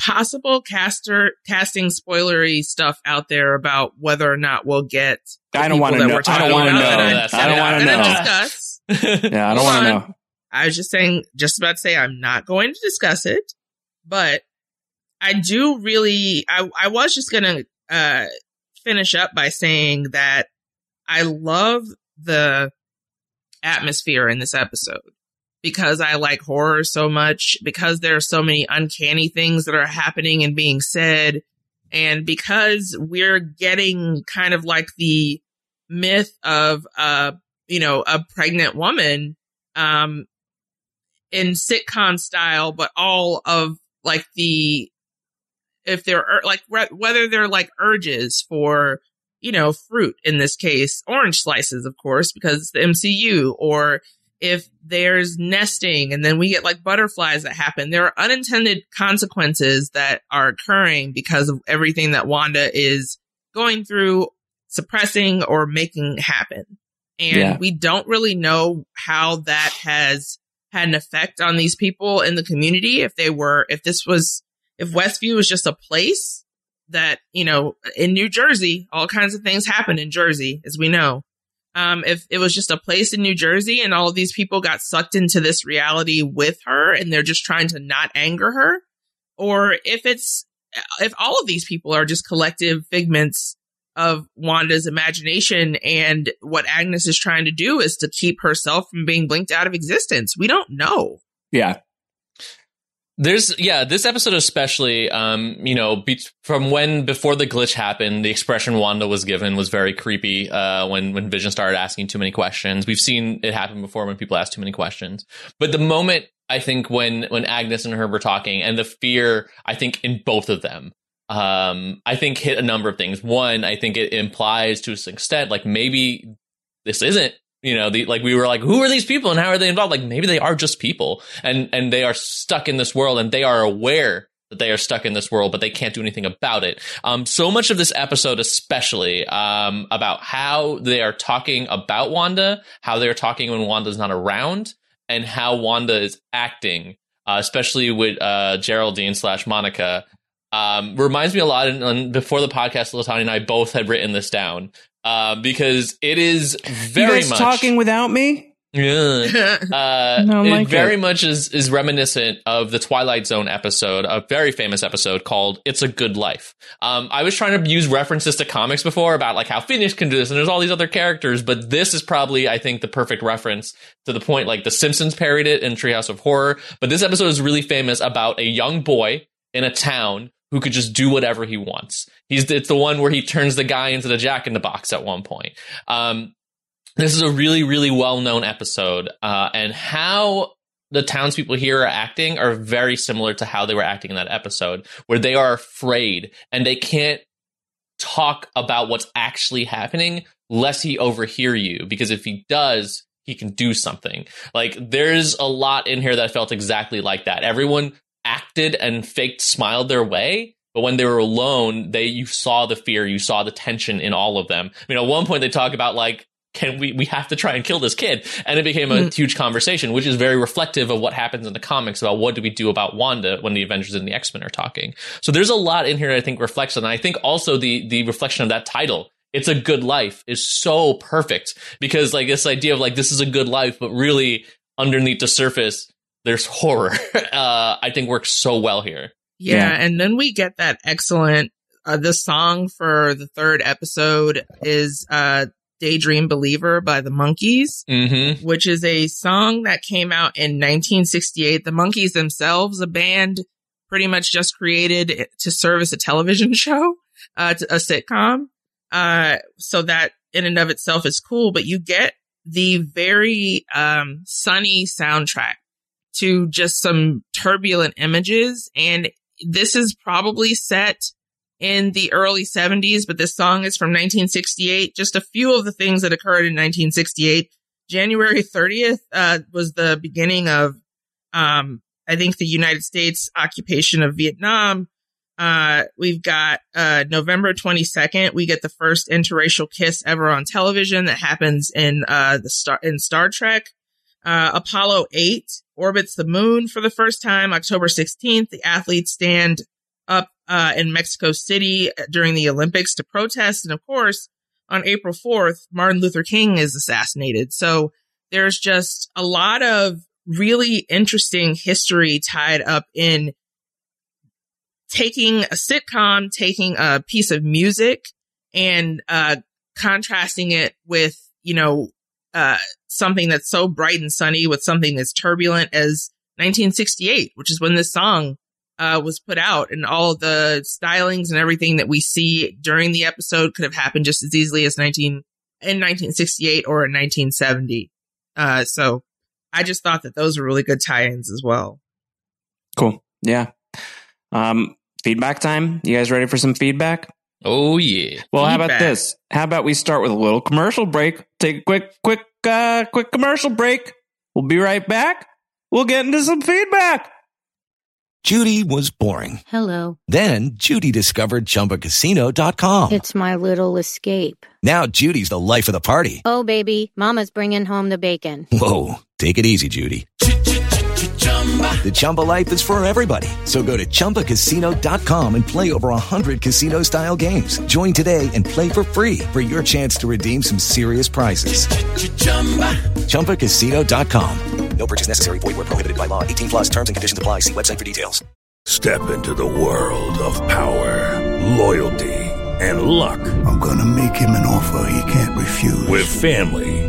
possible caster casting spoilery stuff out there about whether or not we'll get. the I don't want to know. I don't want to know. I don't want to know. discuss. Yeah, I don't want to know. I was just saying, just about to say, I'm not going to discuss it, but I do really. I I was just gonna uh finish up by saying that I love the atmosphere in this episode because I like horror so much, because there are so many uncanny things that are happening and being said, and because we're getting kind of like the myth of uh you know a pregnant woman um in sitcom style, but all of like the if they're like whether they're like urges for you know fruit in this case, orange slices, of course, because it's the MCU, or if there's nesting and then we get like butterflies that happen, there are unintended consequences that are occurring because of everything that Wanda is going through, suppressing or making happen. And Yeah. we don't really know how that has had an effect on these people in the community. If they were, if this was, if Westview was just a place that, you know, in New Jersey, all kinds of things happen in Jersey, as we know. Um, if it was just a place in New Jersey and all of these people got sucked into this reality with her and they're just trying to not anger her, or if it's, if all of these people are just collective figments of Wanda's imagination and what Agnes is trying to do is to keep herself from being blinked out of existence. We don't know. Yeah, There's yeah, this episode especially, um, you know, be- from when before the glitch happened, the expression Wanda was given was very creepy. Uh, when when Vision started asking too many questions, we've seen it happen before when people ask too many questions. But the moment I think when when Agnes and her were talking, and the fear I think in both of them, um, I think hit a number of things. One, I think it implies to some extent like maybe this isn't you know the like we were like who are these people and how are they involved like maybe they are just people and and they are stuck in this world and they are aware that they are stuck in this world but they can't do anything about it um so much of this episode especially um about how they are talking about wanda how they are talking when wanda's not around and how wanda is acting uh, especially with uh geraldine slash monica um, reminds me a lot. And, before the podcast, Latanya and I both had written this down uh, because it is very you guys much talking without me. Yeah. Uh, No, it like very it. much is is reminiscent of the Twilight Zone episode, a very famous episode called "It's a Good Life." Um, I was trying to use references to comics before about like how Phoenix can do this, and there's all these other characters, but this is probably, I think, the perfect reference to the point. Like The Simpsons parodied it in Treehouse of Horror, but this episode is really famous about a young boy in a town who could just do whatever he wants. He's it's the one where he turns the guy into the Jack in the Box at one point. Um, this is a really, really well known episode, uh, and how the townspeople here are acting are very similar to how they were acting in that episode, where they are afraid and they can't talk about what's actually happening lest he overhear you, because if he does, he can do something. Like there's a lot in here that felt exactly like that. Everyone acted and faked smiled their way. But when they were alone, they you saw the fear, you saw the tension in all of them. I mean, at one point they talk about like, can we we have to try and kill this kid? And it became a mm-hmm. huge conversation, which is very reflective of what happens in the comics about what do we do about Wanda when the Avengers and the X Men are talking. So there's a lot in here that I think reflects on. And I think also the the reflection of that title it's a good life is so perfect because like this idea of like this is a good life but really underneath the surface there's horror uh i think works so well here Yeah, Yeah. and then we get that excellent. Uh, the song for the third episode is uh, "Daydream Believer" by the Monkees, mm-hmm which is a song that came out in 1968. The Monkees themselves, a band, pretty much just created to service a television show, uh, a sitcom. Uh, so that in and of itself is cool. But you get the very um, sunny soundtrack to just some turbulent images. And this is probably set in the early 70s, but this song is from 1968. Just a few of the things that occurred in 1968 January 30th uh, was the beginning of, um, I think, the United States occupation of Vietnam. Uh, we've got uh, November 22nd. We get the first interracial kiss ever on television that happens in uh, the star in Star Trek. Uh, Apollo 8 orbits the moon for the first time. October 16th, the athletes stand up uh, in Mexico City during the Olympics to protest, and of course, on April 4th, Martin Luther King is assassinated. So there's just a lot of really interesting history tied up in taking a sitcom, taking a piece of music and, uh, contrasting it with, you know, uh, something that's so bright and sunny with something as turbulent as 1968, which is when this song, uh, was put out and all the stylings and everything that we see during the episode could have happened just as easily as 19 in 1968 or in 1970. Uh, so I just thought that those were really good tie-ins as well. Cool. Yeah. Um, feedback time. You guys ready for some feedback? Oh yeah. Well, how about Feedback. this? How about we start with a little commercial break? Take a quick, quick, uh, quick commercial break. We'll be right back. We'll get into some feedback. Judy was boring. Hello. Then Judy discovered ChumbaCasino.com. It's my little escape. Now Judy's the life of the party. Oh, baby, Mama's bringing home the bacon. Whoa, take it easy, Judy. The Chumba life is for everybody. So go to ChumbaCasino.com and play over 100 casino style games. Join today and play for free for your chance to redeem some serious prizes. ChumbaCasino.com. No purchase necessary. Void where prohibited by law. 18 plus terms and conditions apply. See website for details. Step into the world of power, loyalty, and luck. I'm gonna make him an offer he can't refuse. With family,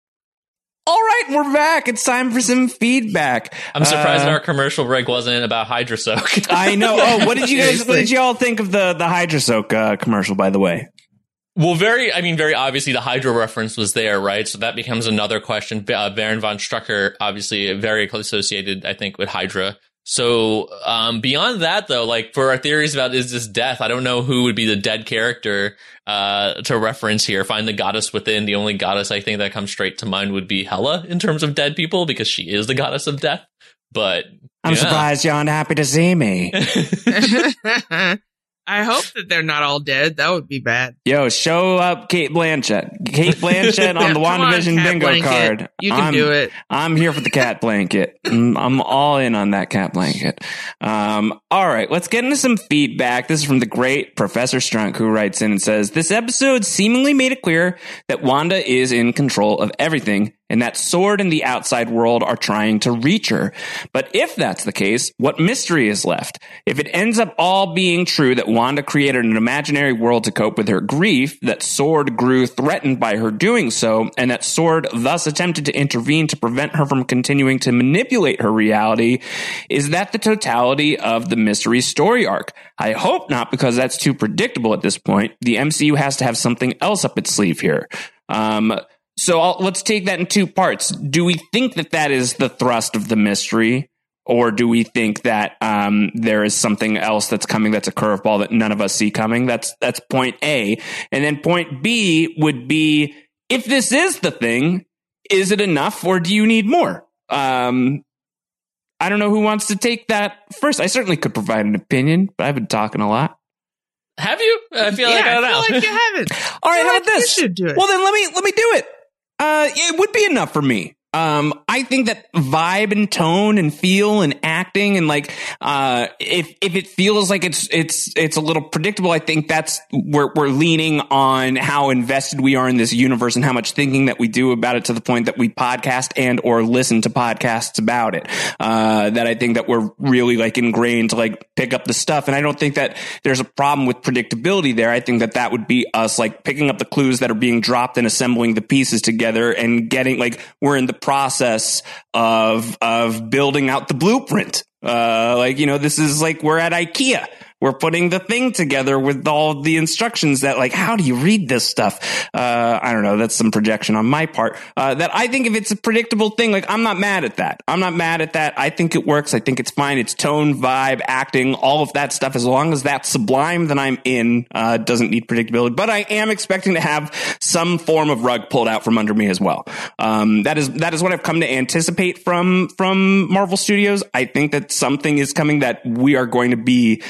All right, we're back. It's time for some feedback. I'm surprised Uh, our commercial break wasn't about Hydra Soak. I know. Oh, what did you guys? What did you all think of the the Hydra Soak uh, commercial? By the way, Well, very, I mean, very obviously the Hydra reference was there, right? So that becomes another question. Uh, Baron von Strucker, obviously very closely associated, I think, with Hydra. So, um, beyond that though, like for our theories about is this death, I don't know who would be the dead character, uh, to reference here. Find the goddess within. The only goddess I think that comes straight to mind would be Hela in terms of dead people because she is the goddess of death. But I'm yeah. surprised you're happy to see me. I hope that they're not all dead. That would be bad. Yo, show up Cate Blanchett. Cate Blanchett on the Come on, WandaVision bingo Blanket. card. You can I'm, do it. I'm here for the cat blanket. Mm, I'm all in on that cat blanket. Um, all right, let's get into some feedback. This is from the great Professor Strunk who writes in and says, This episode seemingly made it clear that Wanda is in control of everything and that SWORD and the outside world are trying to reach her. But if that's the case, what mystery is left? If it ends up all being true that Wanda created an imaginary world to cope with her grief, that SWORD grew threatened by her doing so, and that SWORD thus attempted to intervene to prevent her from continuing to manipulate her reality, is that the totality of the mystery story arc? I hope not, because that's too predictable at this point. The MCU has to have something else up its sleeve here. Um, so I'll, let's take that in two parts. Do we think that that is the thrust of the mystery, or do we think that um, there is something else that's coming that's a curveball that none of us see coming? That's that's point A, and then point B would be if this is the thing, is it enough, or do you need more? Um, I don't know who wants to take that first. I certainly could provide an opinion, but I've been talking a lot. Have you? I feel yeah, like I don't I know. feel like you haven't. All right, feel how like about this? you should do it. Well, then let me let me do it. Uh, it would be enough for me. Um, I think that vibe and tone and feel and acting and like, uh, if, if it feels like it's, it's, it's a little predictable, I think that's, we're, we're leaning on how invested we are in this universe and how much thinking that we do about it to the point that we podcast and or listen to podcasts about it. Uh, that I think that we're really like ingrained to like pick up the stuff. And I don't think that there's a problem with predictability there. I think that that would be us like picking up the clues that are being dropped and assembling the pieces together and getting like, we're in the process of of building out the blueprint. Uh, like you know, this is like we're at IKEA. We're putting the thing together with all the instructions that like, how do you read this stuff? Uh, I don't know. That's some projection on my part. Uh, that I think if it's a predictable thing, like I'm not mad at that. I'm not mad at that. I think it works. I think it's fine. It's tone, vibe, acting, all of that stuff. As long as that's sublime, then I'm in. Uh, doesn't need predictability, but I am expecting to have some form of rug pulled out from under me as well. Um, that is, that is what I've come to anticipate from, from Marvel Studios. I think that something is coming that we are going to be,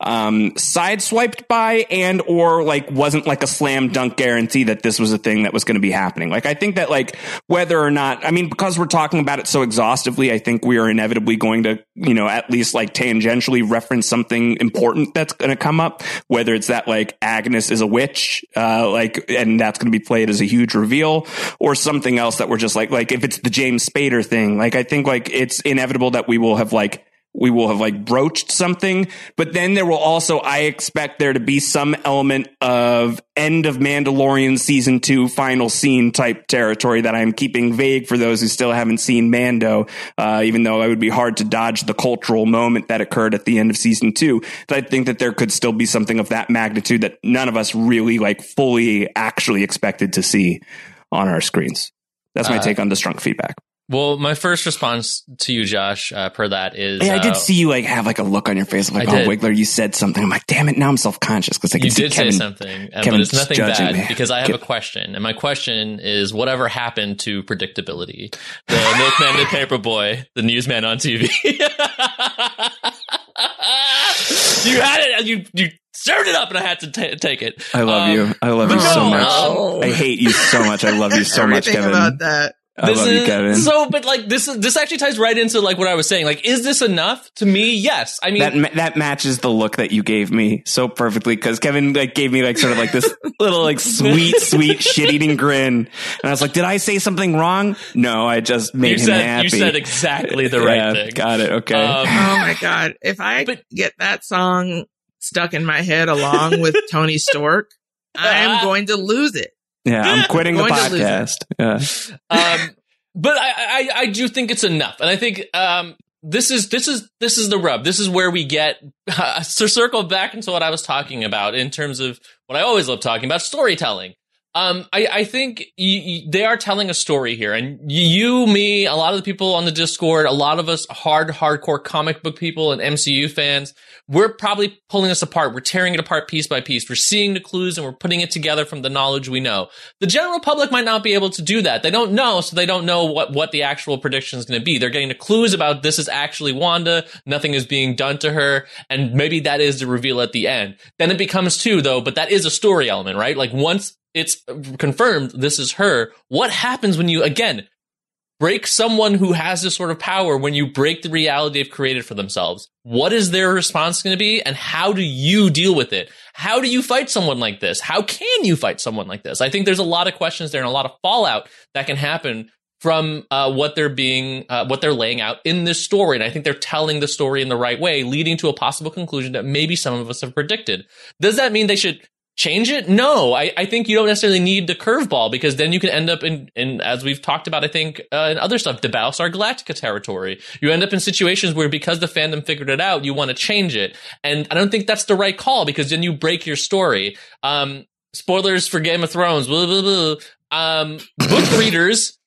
um, sideswiped by and or like wasn't like a slam dunk guarantee that this was a thing that was going to be happening. Like I think that like whether or not, I mean, because we're talking about it so exhaustively, I think we are inevitably going to, you know, at least like tangentially reference something important that's going to come up, whether it's that like Agnes is a witch, uh, like, and that's going to be played as a huge reveal or something else that we're just like, like if it's the James Spader thing, like I think like it's inevitable that we will have like we will have like broached something, but then there will also, I expect there to be some element of end of Mandalorian season two final scene type territory that I'm keeping vague for those who still haven't seen Mando, uh, even though it would be hard to dodge the cultural moment that occurred at the end of season two. But I think that there could still be something of that magnitude that none of us really like fully actually expected to see on our screens. That's my Uh, take on the strunk feedback. Well, my first response to you, Josh, uh, per that is Yeah, I uh, did see you like have like a look on your face of like, I oh, did. Wigler, you said something. I'm like, damn it, now I'm self conscious because I can you see did Kevin. say something, uh, but Kevin's it's nothing judging bad me. because I have Ke- a question, and my question is: whatever happened to predictability? The milkman, the paperboy, the newsman on TV. you had it, you you stirred it up, and I had to ta take it. I love Um, you. I love you but so much. um, I hate you so much. I love you so much, Kevin. about that. I this love is, you, Kevin. So, but like this is this actually ties right into like what I was saying. Like, is this enough to me? Yes. I mean, that ma- that matches the look that you gave me so perfectly because Kevin like gave me like sort of like this little like sweet sweet shit eating grin and I was like did I say something wrong no I just made you him said happy you said exactly the right Yeah, thing. got it okay Um, Oh my god! If I get that song stuck in my head along with Tony Stork, I'm going to lose it. Yeah I'm quitting the Going to lose it. podcast yeah um, but I, I, I do think it's enough, and I think um, this is this is this is the rub. This is where we get uh, to circle back into what I was talking about in terms of what I always love talking about storytelling. Um, I, I think y y they are telling a story here, and you, me, a lot of the people on the Discord, a lot of us hard, hardcore comic book people and MCU fans, we're probably pulling this apart. We're tearing it apart piece by piece. We're seeing the clues and we're putting it together from the knowledge we know. The general public might not be able to do that. They don't know, so they don't know what, what the actual prediction is going to be. They're getting the clues about this is actually Wanda. Nothing is being done to her. And maybe that is the reveal at the end. Then it becomes two though, but that is a story element, right? Like once it's confirmed this is her, what happens when you, again, break someone who has this sort of power when you break the reality they've created for themselves. What is their response going to be? And how do you deal with it? How do you fight someone like this? How can you fight someone like this? I think there's a lot of questions there and a lot of fallout that can happen from uh, what they're being, uh, what they're laying out in this story. And I think they're telling the story in the right way, leading to a possible conclusion that maybe some of us have predicted. Does that mean they should change it? No, I, I think you don't necessarily need the curveball because then you can end up in, in as we've talked about, I think, uh, in other stuff, the Battlestar Galactica territory. You end up in situations where because the fandom figured it out, you want to change it. And I don't think that's the right call because then you break your story. Um, spoilers for Game of Thrones, blah, blah, blah. Um, book readers,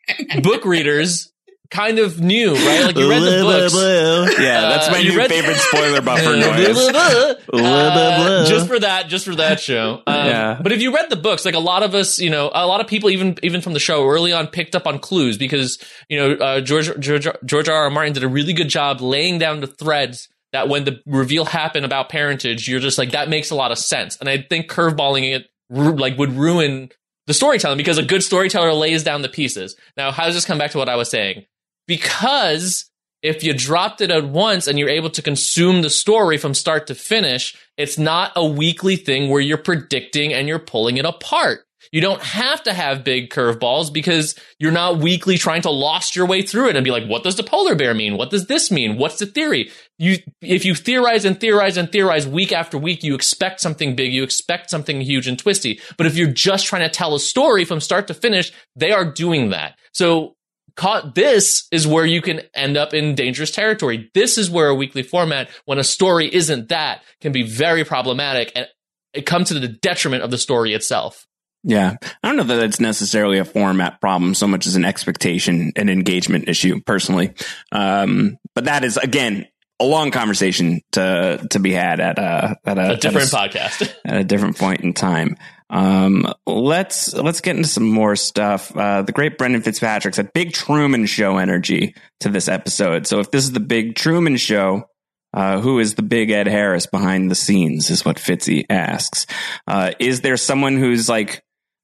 book readers kind of knew, right? Like you read the books. yeah that's Uh, my you new read- favorite spoiler buffer Blah, noise Uh, blah, blah. just for that, just for that show. Um, Yeah. But if you read the books, like a lot of us, you know, a lot of people, even even from the show early on, picked up on clues because you know uh, George George George R. R. Martin did a really good job laying down the threads. That when the reveal happened about parentage, you're just like that makes a lot of sense, and I think curveballing it like would ruin the storytelling because a good storyteller lays down the pieces. Now, how does this come back to what I was saying? Because if you dropped it at once and you're able to consume the story from start to finish, it's not a weekly thing where you're predicting and you're pulling it apart. You don't have to have big curveballs because you're not weekly trying to lost your way through it and be like, what does the polar bear mean? What does this mean? What's the theory? You, if you theorize and theorize and theorize week after week, you expect something big. You expect something huge and twisty. But if you're just trying to tell a story from start to finish, they are doing that. So caught this is where you can end up in dangerous territory. This is where a weekly format, when a story isn't that, can be very problematic and it comes to the detriment of the story itself. Yeah. I don't know that it's necessarily a format problem so much as an expectation and engagement issue personally. Um, but that is again, a long conversation to, to be had at a, at a, A different at podcast. at a different point in time. Um, let's let's get into some more stuff. Uh, the great Brendan Fitzpatrick said big Truman Show energy to this episode. So if this is the big Truman Show, uh, who is the big Ed Harris behind the scenes? Is what Fitzy asks. Uh, is there someone who's like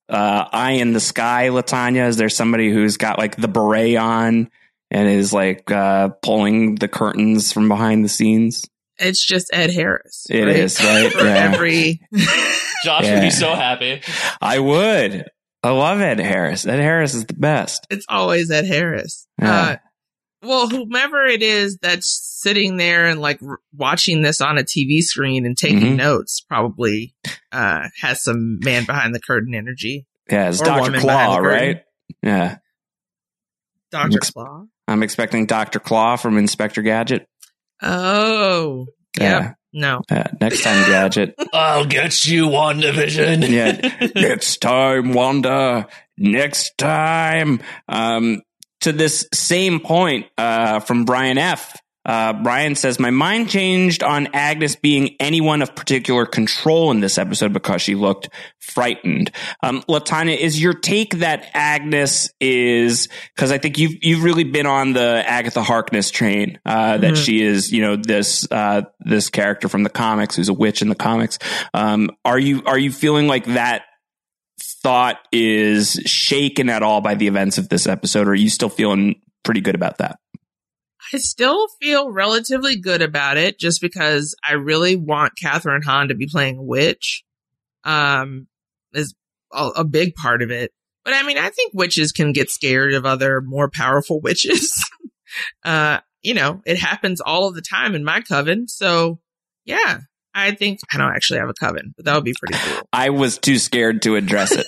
uh, eye in the sky, Latanya? Is there somebody who's got like the beret on and is like uh, pulling the curtains from behind the scenes? It's just Ed Harris. It right? is, right? For Yeah. every Josh would be so happy. I would. I love Ed Harris. Ed Harris is the best. it's always Ed Harris. Yeah. Uh, well, whomever it is that's sitting there and like r- watching this on a TV screen and taking Mhm. notes probably uh, has some man behind the curtain energy. Yeah, it's Or Dr. Claw, behind the curtain. right? Yeah. Dr. Ex- Claw. I'm expecting Dr. Claw from Inspector Gadget. Oh, Yeah. yeah. No. Uh, next time, Gadget. I'll get you, WandaVision. yeah. Next time, Wanda. Next time. Um, to this same point uh, from Brian F. Uh, Brian says, My mind changed on Agnes being anyone of particular control in this episode because she looked frightened. Um, Latanya, is your take that Agnes is, because I think you've, you've really been on the Agatha Harkness train, uh, that Mhm. she is, you know, this, uh, this character from the comics who's a witch in the comics. Um, are you, are you feeling like that thought is shaken at all by the events of this episode? Or are you still feeling pretty good about that? I still feel relatively good about it just because I really want Kathryn Hahn to be playing witch. Um, is a, a big part of it. But I mean, I think witches can get scared of other more powerful witches. uh, you know, it happens all of the time in my coven. So yeah, I think I don't actually have a coven, but that would be pretty cool. I was too scared to address it.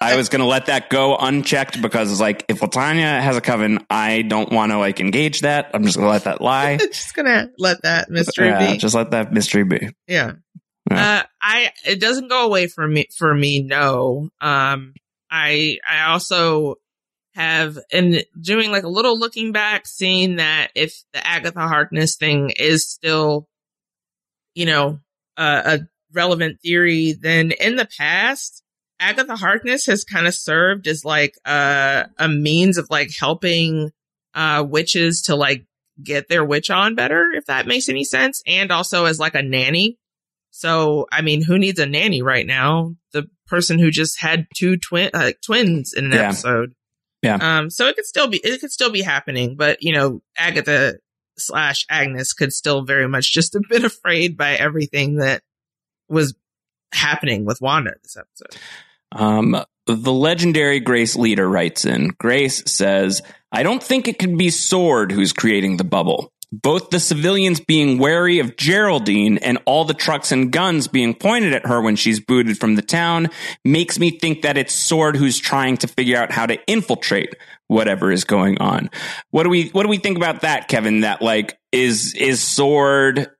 I was going to let that go unchecked because it's like, if Latanya has a coven, I don't want to like engage that. I'm just going to let that lie. just gonna let that mystery yeah, be. just let that mystery be. Yeah. Yeah. Uh, I, it doesn't go away from me, for me, no. Um, I, I also have, in doing like a little looking back, seeing that if the Agatha Harkness thing is still, you know, uh, a relevant theory, then in the past, Agatha Harkness has kind of served as like a, a means of like helping, uh, witches to like get their witch on better, if that makes any sense. And also as like a nanny. So, I mean, who needs a nanny right now? The person who just had two twin, uh, twins in an Yeah. episode. Yeah. Um, so it could still be, it could still be happening, but you know, Agatha slash Agnes could still very much just have been afraid by everything that was happening with Wanda this episode. Um, the legendary Grace Leader writes in Grace says, I don't think it could be SWORD who's creating the bubble. Both the civilians being wary of Geraldine and all the trucks and guns being pointed at her when she's booted from the town makes me think that it's SWORD who's trying to figure out how to infiltrate whatever is going on. What do we what do we think about that, Kevin? That like is is SWORD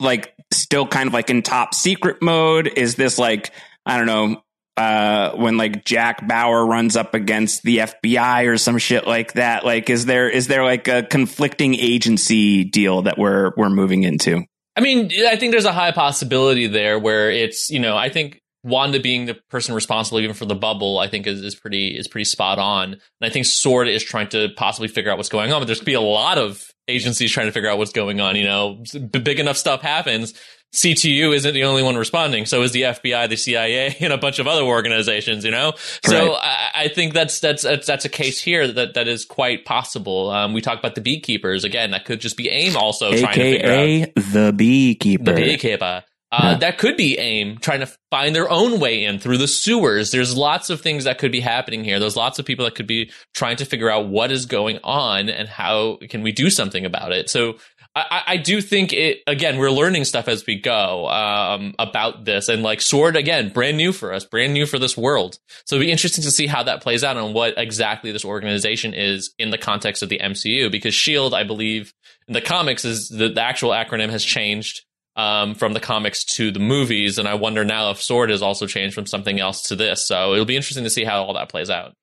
like still kind of like in top secret mode? Is this like I don't know uh when like Jack Bauer runs up against the FBI or some shit like that? Like is there is there like a conflicting agency deal that we're we're moving into? I mean, I think there's a high possibility there where it's, you know, I think Wanda being the person responsible even for the bubble, I think is, is pretty is pretty spot on. And I think SWORD is trying to possibly figure out what's going on, but there's gonna be a lot of agencies trying to figure out what's going on. You know, big enough stuff happens. CTU isn't the only one responding. So is the FBI, the CIA, and a bunch of other organizations. You know, so Right. I, I think that's that's that's that's a case here that that is quite possible. Um, we talked about the beekeepers again. That could just be AIM also trying to figure out AKA the beekeeper. the beekeeper. Uh, Yeah. That could be AIM trying to find their own way in through the sewers. There's lots of things that could be happening here. There's lots of people that could be trying to figure out what is going on and how can we do something about it. So I, I- do think it again. We're learning stuff as we go um, about this, and like SWORD again, brand new for us, brand new for this world. So it'd be interesting to see how that plays out and what exactly this organization is in the context of the MCU. Because Shield, I believe, in the comics is the, the actual acronym has changed um, from the comics to the movies, and I wonder now if SWORD has also changed from something else to this. So it'll be interesting to see how all that plays out.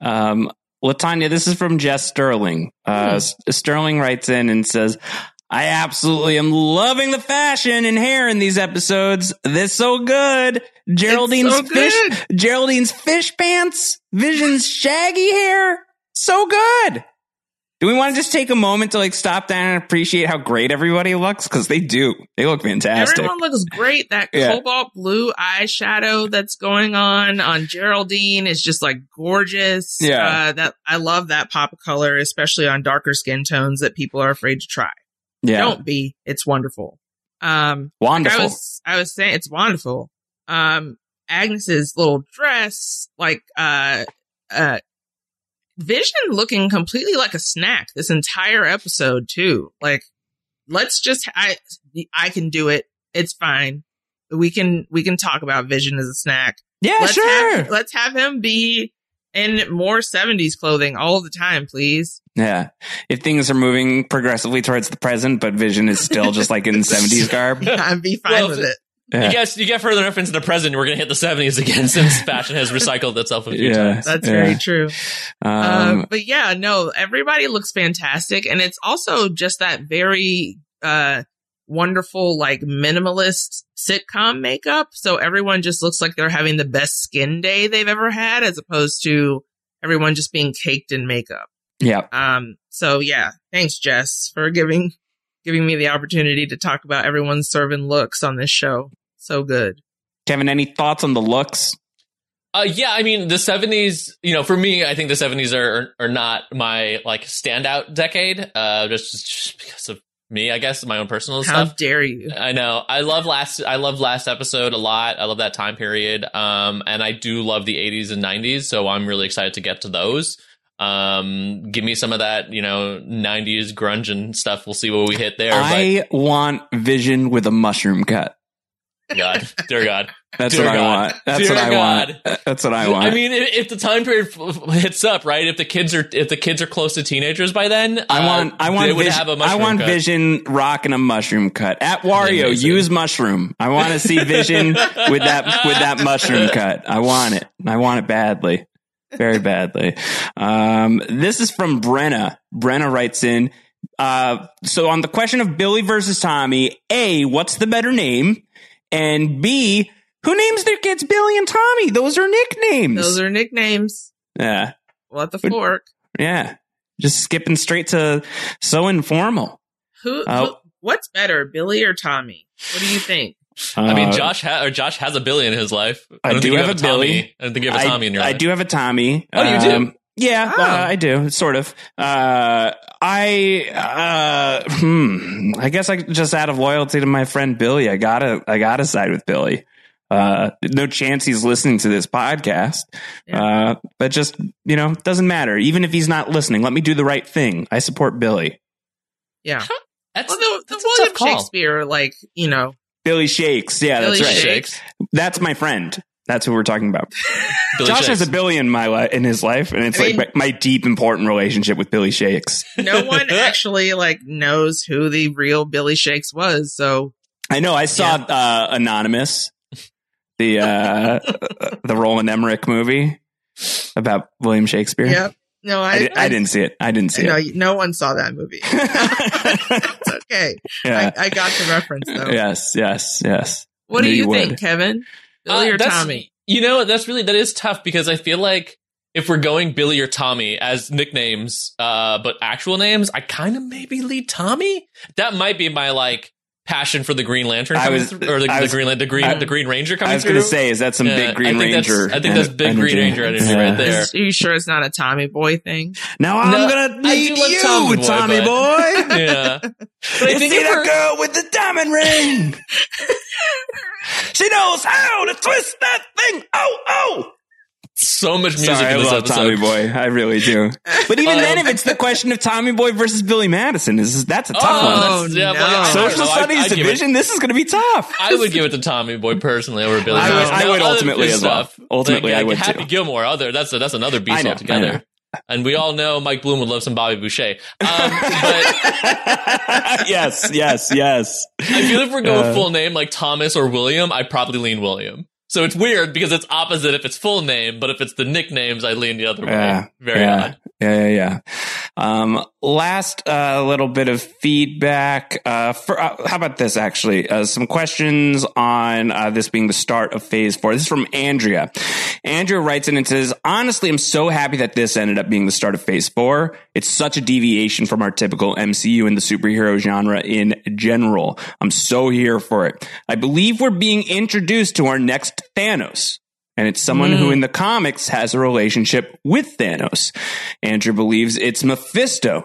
Um, Latanya, this is from Jess Sterling. Uh, S- Sterling writes in and says, I absolutely am loving the fashion and hair in these episodes. This so good. Geraldine's so fish, good. Geraldine's fish pants, Vision's shaggy hair. So good. Do we want to just take a moment to like stop down and appreciate how great everybody looks? Cause they do. They look fantastic. Everyone looks great. That Yeah. cobalt blue eyeshadow that's going on on Geraldine is just like gorgeous. Yeah. Uh, that I love that pop of color, especially on darker skin tones that people are afraid to try. yeah. Don't be. It's wonderful. Um, Wonderful. I was, I was saying it's wonderful. Um, Agnes's little dress, like, uh, uh, Vision looking completely like a snack this entire episode too. Like, let's just, I, I can do it. It's fine. We can, we can talk about Vision as a snack. yeah, let's sure. Have, let's have him be in more 70s clothing all the time, please. Yeah. If things are moving progressively towards the present, but Vision is still just like in 70s garb. I'd be fine Well, with it. Yeah. You guess you get further enough into the present, we're gonna hit the seventies again since fashion has recycled itself a few Yeah. times. That's Yeah. very true. Um, uh, but yeah, no, everybody looks fantastic. And it's also just that very, uh, wonderful, like minimalist sitcom makeup. So everyone just looks like they're having the best skin day they've ever had as opposed to everyone just being caked in makeup. yeah. Um, so yeah, thanks, Jess, for giving, giving me the opportunity to talk about everyone's serving looks on this show. So good. Kevin, any thoughts on the looks? Uh, yeah, I mean the seventies. You know, for me, I think the seventies are are not my like standout decade. Uh, just, just because of me, I guess my own personal How stuff. dare you? I know. I love last. I love last episode a lot. I love that time period. Um, and I do love the '80s and '90s. So I'm really excited to get to those. Um, give me some of that, you know, '90s grunge and stuff. We'll see what we hit there. I want Vision with a mushroom cut. God, dear God, That's Dear what I want. That's Dear what I God. want. That's what I want. I mean, if, the time period hits up, right? If the kids are if the kids are close to teenagers by then, I uh, want, I they want, would Vision, have a I mushroom want cut. Vision rocking a mushroom cut at Wario. Amazing. Use mushroom. I want to see Vision with that with that mushroom cut. I want it. I want it badly, very badly. Um, this is from Brenna. Brenna writes in. Uh, so on the question of Billy versus Tommy, A, what's the better name? And B, who names their kids Billy and Tommy? Those are nicknames. Those are nicknames. yeah. What the fork? Yeah. Just skipping straight to so informal. Who, Oh. who? What's better, Billy or Tommy? What do you think? I mean, Uh, Josh ha- or Josh has a Billy in his life. I don't do think you have a Tommy. Billy. I don't think you have a Tommy in your I life. I do have a Tommy. Oh, you do? Yeah, Oh. uh, I do, sort of. Uh, I, uh, hmm, I guess I just out of loyalty to my friend Billy, I gotta, I gotta side with Billy. Uh, no chance he's listening to this podcast. Uh, but just, you know, doesn't matter. Even if he's not listening, let me do the right thing. I support Billy. Yeah. That's, Well, the, the that's a William tough call. Shakespeare, like, you know, Billy Shakes. Yeah, Billy that's right. Shakes. That's my friend. That's who we're talking about. Billy Josh Shakes. has a Billy in my li- in his life, and it's I like mean- my, my deep, important relationship with Billy Shakes. no one actually, like, knows who the real Billy Shakes was. So, I know. I saw uh, Anonymous, the uh, the Roland Emmerich movie about William Shakespeare. yep. No, I, I, di- I didn't see it. I didn't see No, it. no one saw that movie. it's okay. Yeah. I, I got the reference, though. Yes, yes, yes. What do Knew you, you think, would. Kevin? Billy Uh, or Tommy? You know, that's really that is tough because I feel like if we're going Billy or Tommy as nicknames, uh, but actual names, I kind of maybe lead Tommy. That might be my like passion for the Green Lantern I was- through, or the, I the Green Lan- the Green I- the Green Ranger coming I was going to say, is that some Yeah, big Green I Ranger? I think that's big Green Ranger energy right there. Is- Are you sure it's not a Tommy boy thing? Now I'm No, going to I lead do love you, Tommy Tommy Boy, boy. but- yeah, but I think see if that girl with the diamond ring? she knows how to twist that thing. Oh, oh. So much music Sorry, in this love episode. Tommy Boy. I really do. But even Um, then, if it's the question of Tommy Boy versus Billy Madison, is that's a tough Oh, one. that's- yeah, but I don't Social know. I- studies I'd give it- division. This is going to be tough. I would give it to Tommy Boy personally over Billy. I would- Madison. I Now, would other ultimately good as well. stuff, Ultimately, like, I would Happy too. Gilmore, other that's a, that's another I beast know, altogether. And we all know Mike Bloom would love some Bobby Boucher. Um, yes, yes, yes. I feel if we're going Uh, full name like Thomas or William, I probably lean William. So it's weird because it's opposite if it's full name, but if it's the nicknames, I lean the other way. Yeah, Very yeah, odd. Yeah, yeah, yeah. Um, last uh, little bit of feedback. Uh, for, uh, how about this? Actually, uh, some questions on uh, this being the start of Phase Four. This is from Andrea. Andrea writes in and says, "Honestly, I'm so happy that this ended up being the start of Phase Four. It's such a deviation from our typical MCU and the superhero genre in general. I'm so here for it. I believe we're being introduced to our next Thanos." And it's someone who mm. in the comics has a relationship with Thanos. Andrew believes it's Mephisto,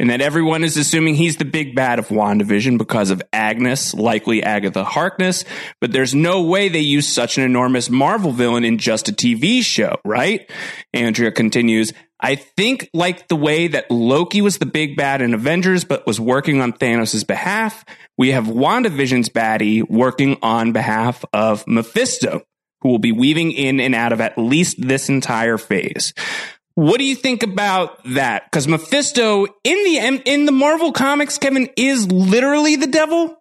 and that everyone is assuming he's the big bad of WandaVision because of Agnes, likely Agatha Harkness, but there's no way they use such an enormous Marvel villain in just a TV show, right? Andrea continues, I think like the way that Loki was the big bad in Avengers, but was working on Thanos' behalf, we have WandaVision's baddie working on behalf of Mephisto who will be weaving in and out of at least this entire phase. What do you think about that? Because Mephisto in the in the Marvel comics, Kevin is literally the devil.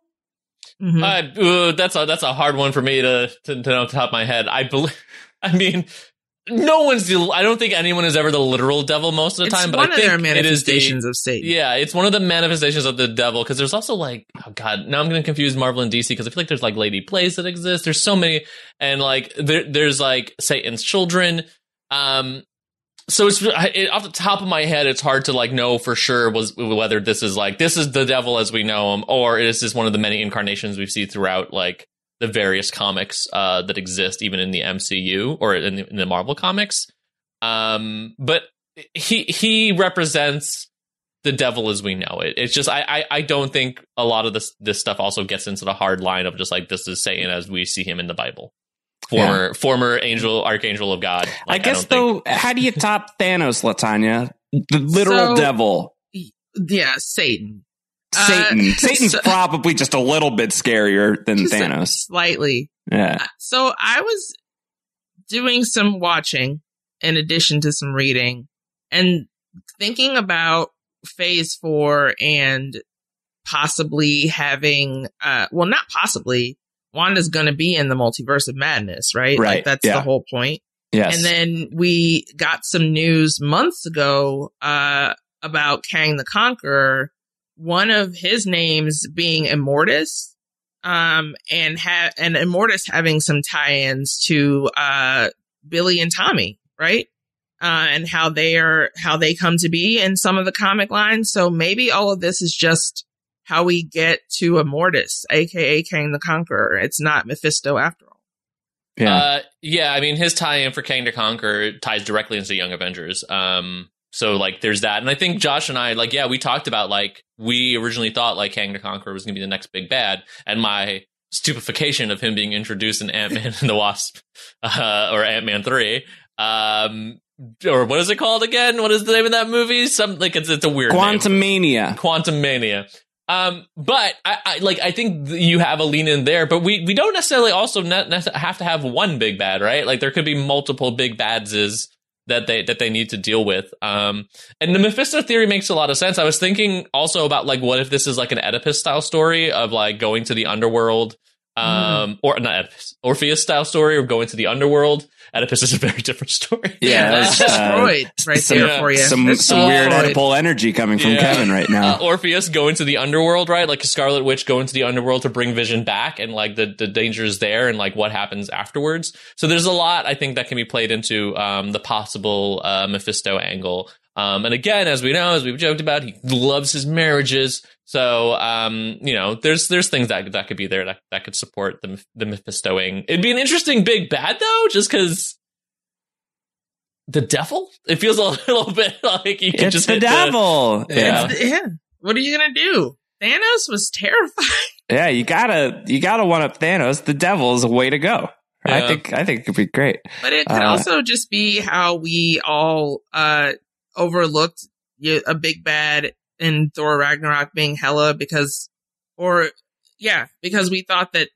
Mm-hmm. Uh, that's a that's a hard one for me to to, to know off the top of my head. I believe. I mean, no one's. The, I don't think anyone is ever the literal devil most of the It's time. But one I of think their it is the- manifestations of Satan. Yeah, it's one of the manifestations of the devil because there's also like, oh god, now I'm going to confuse Marvel and DC because I feel like there's like Lady Plays that exist. There's so many, and like there, there's like Satan's children. Um, so it's it, off the top of my head, it's hard to like know for sure was whether this is like this is the devil as we know him, or is this one of the many incarnations we've seen throughout like the various comics uh, that exist, even in the MCU or in the, in the Marvel comics. Um, but he he represents the devil as we know it. It's just I, I I don't think a lot of this this stuff also gets into the hard line of just like this is Satan as we see him in the Bible. Former former angel archangel of God. I guess don't think- though, how do you top Thanos, Latanya? The literal So- devil, Yeah, Satan. Uh, Satan. Satan's so- probably just a little bit scarier than Thanos. Slightly. Yeah. So I was doing some watching in addition to some reading and thinking about phase four and possibly having, uh, well, not possibly. Wanda's going to be in the multiverse of madness, right? Right, Like that's yeah. the whole point. Yes. And then we got some news months ago uh, about Kang the Conqueror. One of his names being Immortus, um, and ha- and Immortus having some tie-ins to uh, Billy and Tommy, right? Uh, and how they are how they come to be in some of the comic lines. So maybe all of this is just how we get to Immortus, aka Kang the Conqueror. It's not Mephisto after all. yeah. Uh, yeah, I mean, his tie-in for Kang to Conquer ties directly into Young Avengers. Um, so like, there's that, and I think Josh and I, like, yeah, we talked about like we originally thought like Kang to Conquer was going to be the next big bad, and my stupefaction of him being introduced in Ant Man and the Wasp, uh, or Ant Man three, um, or what is it called again? What is the name of that movie? Some like it's it's a weird. Quantumania. Quantum Mania. Um, but I, I like I think you have a lean in there, but we we don't necessarily also ne- have to have one big bad, right? Like there could be multiple big badses that they that they need to deal with. Um, and the Mephisto theory makes a lot of sense. I was thinking also about like what if this is like an Oedipus style story of like going to the underworld, um, or not Oedipus, Orpheus style story of going to the underworld. Oedipus is a very different story. Yeah, that's that's, just uh, Freud right some, there for you. Some That's some weird Freud. Oedipal energy coming from Yeah. Kevin right now. uh, Orpheus going to the underworld, right? Like a Scarlet Witch going to the underworld to bring Vision back, and like the the dangers there, and like what happens afterwards. So there's a lot I think that can be played into um, the possible uh, Mephisto angle. Um, and again, as we know, as we've joked about, he loves his marriages. So um, you know, there's there's things that that could be there that that could support the the Mephistoing. It'd be an interesting big bad though, just because. The devil? It feels a little bit like you could it's just the hit devil. Yeah. It's- yeah. What are you gonna do? Thanos was terrifying. Yeah, you gotta you gotta one up Thanos. The devil is a way to go, I think I think it could be great. But it could Uh, also just be how we all uh overlooked a big bad in Thor Ragnarok being Hela because, or yeah, because we thought that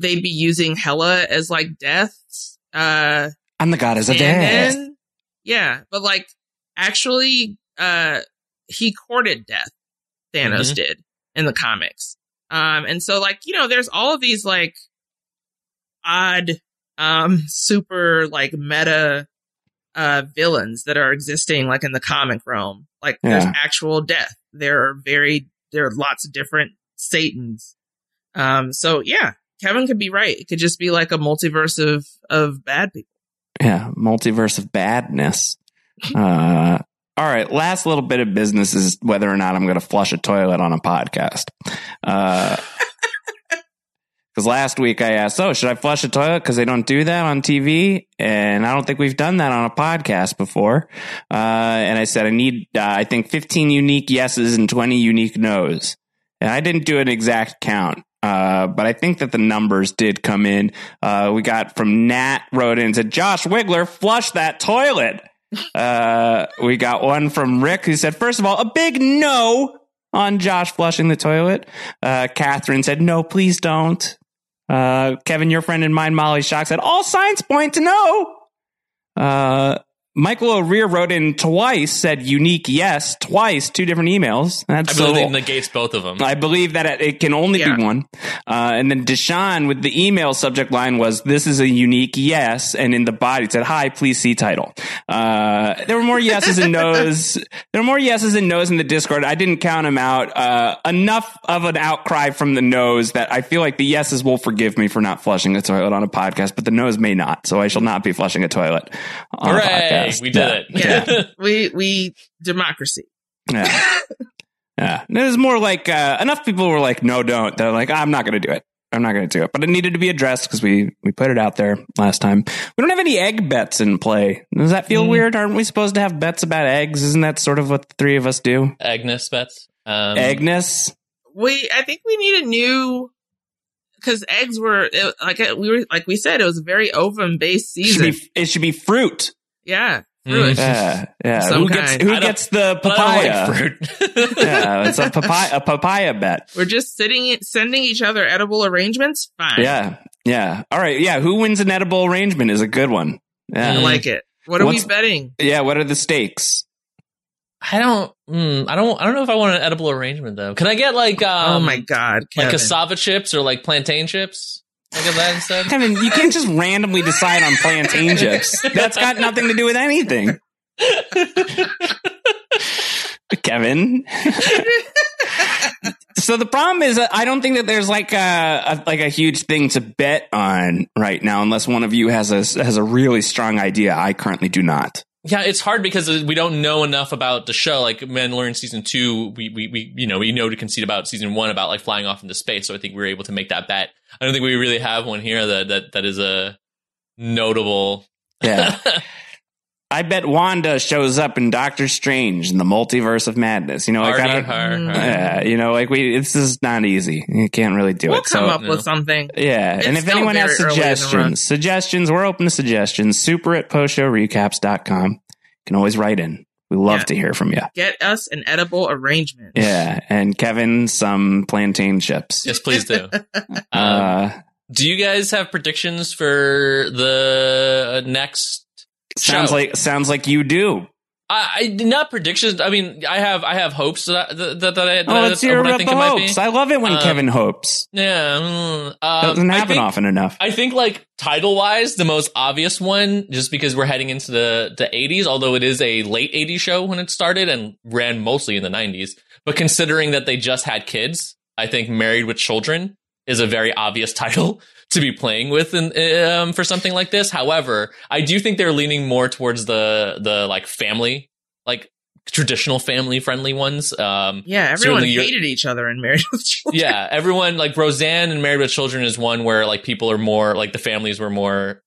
they'd be using Hela as like death's uh I'm the goddess of death. stand-in. Yeah, but like actually, uh, he courted death. Thanos Mhm. did in the comics. Um, and so like, you know, there's all of these like odd, um, super like meta, uh, villains that are existing like in the comic realm. Like there's actual death. There are very, there are lots of different Satans. Um, so yeah, Kevin could be right. It could just be like a multiverse of, of bad people. Yeah, multiverse of badness. Uh, all right, last little bit of business is whether or not I'm going to flush a toilet on a podcast. Because last week I asked, oh, should I flush a toilet? Because they don't do that on TV. And I don't think we've done that on a podcast before. Uh, and I said, I need, uh, I think 15 unique yeses and 20 unique nos. And I didn't do an exact count. Uh, but I think that the numbers did come in. Uh, we got from Nat wrote in said, Josh Wigler, flush that toilet. Uh, we got one from Rick who said, first of all, a big no on Josh flushing the toilet. Uh, Catherine said, no, please don't. Uh, Kevin, your friend and mine, Molly Shock said, all signs point to no. Uh, Michael O'Rear wrote in twice, said unique yes, twice, two different emails. That's I believe so- it negates both of them. I believe that it it can only Yeah. be one. Uh, and then Deshaun with the email subject line was, this is a unique yes. And in the body it said, hi, please see title. Uh, there were more yeses and nos. There were more yeses and nos in the Discord. I didn't count them out. Uh, enough of an outcry from the nos that I feel like the yeses will forgive me for not flushing a toilet on a podcast, but the nos may not. So I shall not be flushing a toilet on a Hooray! Podcast. We did Yeah. it. Yeah. we, we, democracy. Yeah. yeah. And It was more like uh, enough people were like, no, don't. They're like, I'm not going to do it. I'm not going to do it. But it needed to be addressed because we, we put it out there last time. We don't have any egg bets in play. Does that feel Mm. weird? Aren't we supposed to have bets about eggs? Isn't that sort of what the three of us do? Agnes bets. Um, Agnes? We, I think we need a new, cause eggs were, it, like we were, like we said, it was a very ovum based It should, season. be, it should be fruit. Yeah. Fruit. Yeah. Yeah. Some Who gets, kind. who gets the papaya? like fruit. yeah. It's a papaya, a papaya bet. We're just sitting, sending each other edible arrangements. Fine. Yeah. Yeah. All right. Yeah. Who wins an edible arrangement is a good one. Yeah. I like it. What are What's- we betting? Yeah. What are the stakes? I don't. Mm, I don't. I don't know if I want an edible arrangement though. Can I get like? Um, oh my God. Like cassava chips or like plantain chips? Kevin, you can't just randomly decide on plantain chips. That's got nothing to do with anything. Kevin. so the problem is, I don't think that there's like a, a like a huge thing to bet on right now, unless one of you has a has a really strong idea. I currently do not. Yeah, it's hard because we don't know enough about the show. Like Mandalorian season two, we, we, we, you know, we know to concede about season one about like flying off into space. So I think we were able to make that bet. I don't think we really have one here that, that, that is a notable. Yeah. I bet Wanda shows up in Doctor Strange in the multiverse of madness. You know, like I Hardy, don't, har, har. Yeah, you know, like we, this is not easy. You can't really do it. We'll come so, up with something. Yeah, It's and if anyone has very early in the run. suggestions, suggestions, we're open to suggestions. Super at postshowrecaps.com. You can always write in. We love Yeah. to hear from you. Get us an edible arrangement. Yeah, and Kevin some plantain chips. Yes, please do. Um, Uh, do you guys have predictions for the next sounds show? like sounds like you do. I, I not predictions. I mean, I have I have hopes that that, that, that I, that Oh, let's hear what I about think the it might be. hopes. I love it when Um, Kevin hopes. Yeah, mm, um, Doesn't happen think- often enough. I think like title wise, the most obvious one, just because we're heading into the the eighties, although it is a late eighties show when it started and ran mostly in the nineties. But considering that they just had kids, I think Married with Children is a very obvious title to be playing with in, um, for something like this. However, I do think they're leaning more towards the the like family, like traditional family friendly ones. Um, Yeah, everyone hated each other in Married with Children. yeah, everyone like Roseanne and Married with Children is one where like people are more like the families were more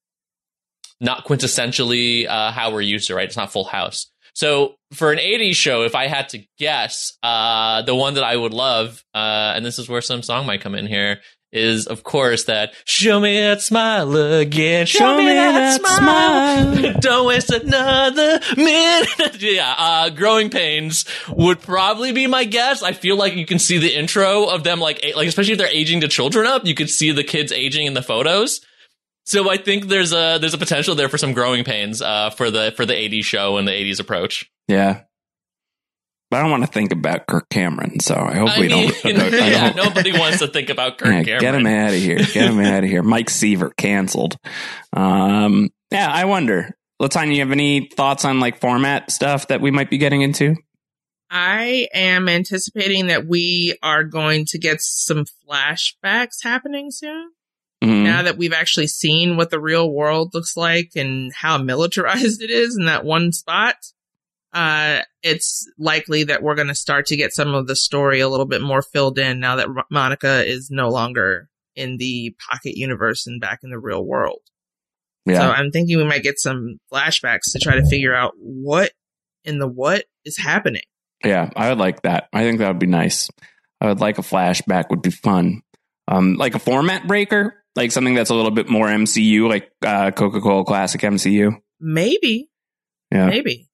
not quintessentially uh, how we're used to, right? It's not Full House. So for an 80s show, if I had to guess, uh, the one that I would love, uh, and this is where some song might come in here, is, of course, that show me that smile again. Show, me, that, smile. Don't waste another minute. yeah, uh, growing pains would probably be my guess. I feel like you can see the intro of them, like, like especially if they're aging the children up, you could see the kids aging in the photos. So I think there's a there's a potential there for some growing pains uh, for the for the 80s show and the 80s approach. Yeah. But I don't want to think about Kirk Cameron, so I hope I we mean, don't. I don't- yeah, don't- nobody wants to think about Kirk Yeah, Cameron. Get him out of here. Get him out of here. Mike Seaver canceled. Um, yeah, I wonder. Latanya, you have any thoughts on like format stuff that we might be getting into? I am anticipating that we are going to get some flashbacks happening soon. Mhm. Now that we've actually seen what the real world looks like and how militarized it is in that one spot, uh, it's likely that we're going to start to get some of the story a little bit more filled in now that Monica is no longer in the pocket universe and back in the real world. Yeah. So I'm thinking we might get some flashbacks to try to figure out what in the what is happening. Yeah, I would like that. I think that would be nice. I would like a flashback would be fun. Um, like a format breaker, like something that's a little bit more MCU, like uh, Coca Cola Classic MCU. Maybe, Yeah. maybe.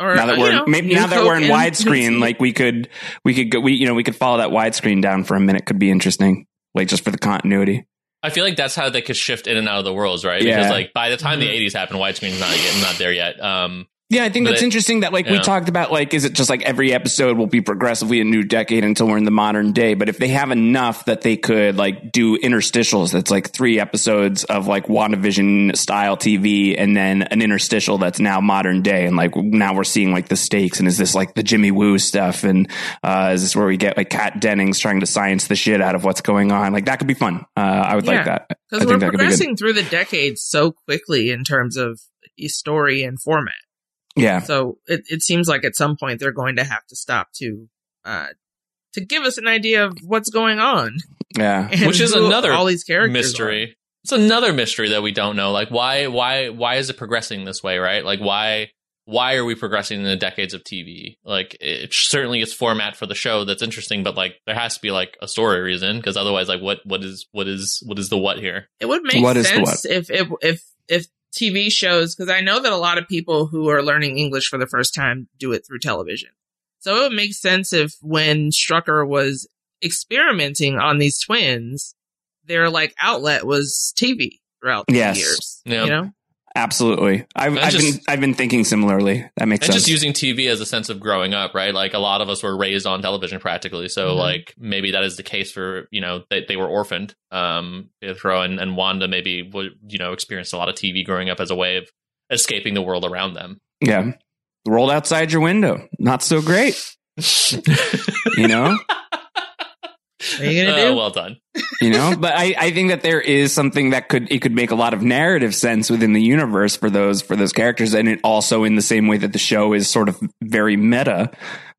Or now that uh, we're you know, maybe New now that we're in widescreen, like we could we could go, we you know we could follow that widescreen down for a minute. Could be interesting, like just for the continuity. I feel like that's how they could shift in and out of the worlds, right? Yeah. Because like by the time the 80s happened, widescreen's not yet, not there yet. Um, Yeah, I think But that's it- interesting that like we talked about like is it just like every episode will be progressively a new decade until we're in the modern day, but if they have enough that they could like do interstitials that's like 3 episodes of like WandaVision style TV and then an interstitial that's now modern day and like now we're seeing like the stakes and is this like the Jimmy Woo stuff and uh is this where we get like Kat Dennings trying to science the shit out of what's going on? Like that could be fun. Uh I would like that. Because we're that could be progressing through the decades so quickly in terms of e- story and format. Yeah. So it, it seems like at some point they're going to have to stop to uh to give us an idea of what's going on. Yeah. and which is another all these characters mystery. It's another mystery that we don't know. Like why why why is it progressing this way, right? Like why why are we progressing in the decades of TV? Like it certainly is format for the show that's interesting, but like there has to be like a story reason because otherwise like what what is what is what is the what here? It would make What is the sense if if if if TV shows because I know that a lot of people who are learning English for the first time do it through television. So it would make sense if when Strucker was experimenting on these twins, their like outlet was TV throughout the Yes. years. Yeah. You know, Absolutely. I've, I've just- been I've been thinking similarly. That makes And sense. just using TV as a sense of growing up, right? Like a lot of us were raised on television practically. So Mhm. like maybe that is the case for, you know, they, they were orphaned. Um, Pietro and, and Wanda maybe would, you know, experienced a lot of TV growing up as a way of escaping the world around them. Yeah. The world outside your window. Not so great. You know? What are you gonna Oh, do? well done. you know? But I, I think that there is something that could it could make a lot of narrative sense within the universe for those for those characters. And it also in the same way that the show is sort of very meta,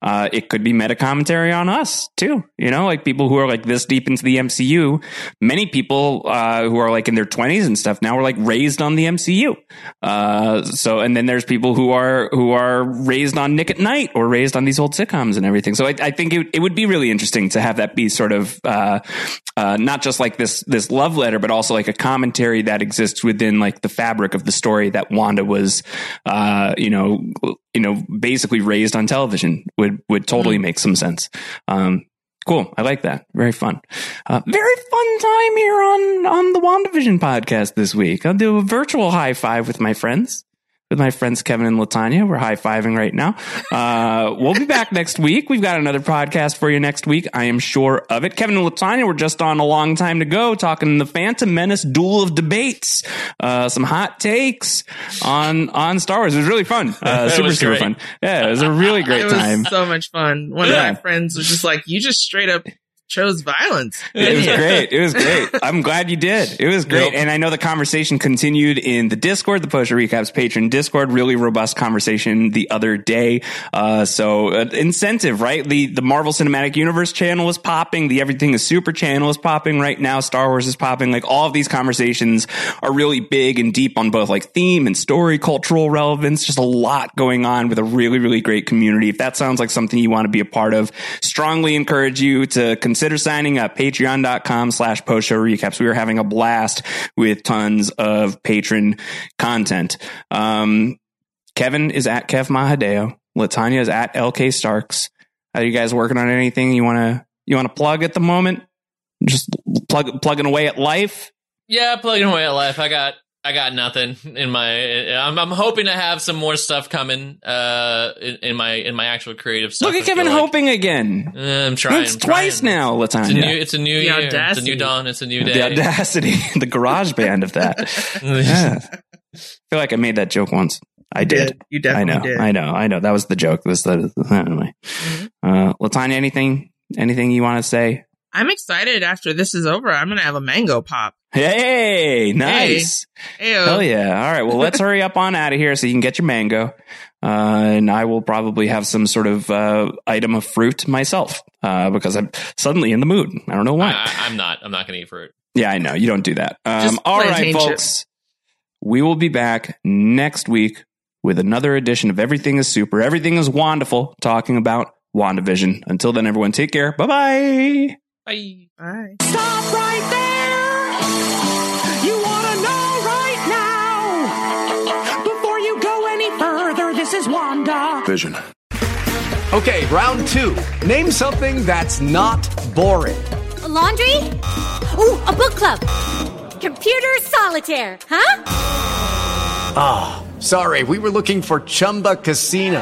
uh, it could be meta commentary on us too. You know, like people who are like this deep into the MCU. Many people uh, who are like in their twenties and stuff now are like raised on the MCU. Uh, so and then there's people who are who are raised on Nick at Night or raised on these old sitcoms and everything. So I, I think it, it would be really interesting to have that be sort of uh, uh, not just like this this love letter, but also like a commentary that exists within like the fabric of the story that Wanda was, uh, you know, you know, basically raised on television would would totally make some sense. Um, cool, I like that. Very fun. Uh, very fun time here on on the WandaVision podcast this week. I'll do a virtual high five with my friends. With my friends Kevin and Latanya, we're high fiving right now. Uh, we'll be back next week. We've got another podcast for you next week. I am sure of it. Kevin and Latanya were just on a long time to go talking the Phantom Menace duel of debates, uh, some hot takes on on Star Wars. It was really fun. Uh, super super fun. Yeah, it was a really great it was time. so much fun. One Yeah. of my friends was just like, "You just straight up chose violence." It was great. It was great. I'm glad you did. It was great. Yep. And I know the conversation continued in the Discord, the Post Show Recaps patron Discord. Really robust conversation the other day. Uh, so uh, incentive, right? The the Marvel Cinematic Universe channel is popping. The Everything is Super channel is popping right now. Star Wars is popping. Like all of these conversations are really big and deep on both like theme and story, cultural relevance. Just a lot going on with a really really great community. If that sounds like something you want to be a part of, strongly encourage you to consider consider signing up. Patreon.com slash post show recaps. We are having a blast with tons of patron content. Um, Kevin is at Kev Mahadeo. Latanya is at LK Starks. Are you guys working on anything you want to you want to plug at the moment? Just plug plugging away at life. Yeah, plugging away at life. I got I got nothing in my. I'm, I'm hoping to have some more stuff coming uh, in, in my in my actual creative stuff. Look at I feel Kevin like- hoping again. Uh, I'm trying. It's I'm twice trying. now, Latanya. It's a new. It's a new The year. It's a new dawn. It's a new day. the audacity, the garage band of that. Yeah. I feel like I made that joke once. I did. You I definitely know. did. I know. I know. That was the joke. This the anyway. Mm-hmm. Uh, Latanya, anything? Anything you want to say? I'm excited after this is over. I'm going to have a mango pop. Hey, nice. Heyo. Hell yeah. All right. Well, let's hurry up on out of here so you can get your mango. Uh, and I will probably have some sort of uh, item of fruit myself uh, because I'm suddenly in the mood. I don't know why. I, I- I'm not. I'm not going to eat fruit. Yeah, I know. You don't do that. Um, all right, folks. chips. We will be back next week with another edition of Everything is Super, Everything is Wonderful, talking about WandaVision. Until then, everyone, take care. Bye bye. Bye. Bye. Stop right there! You want to know right now! Before you go any further, this is Wanda. Vision. Okay, round two. Name something that's not boring. A laundry? Ooh, a book club. Computer solitaire, huh? Ah, sorry, we were looking for Chumba Casino.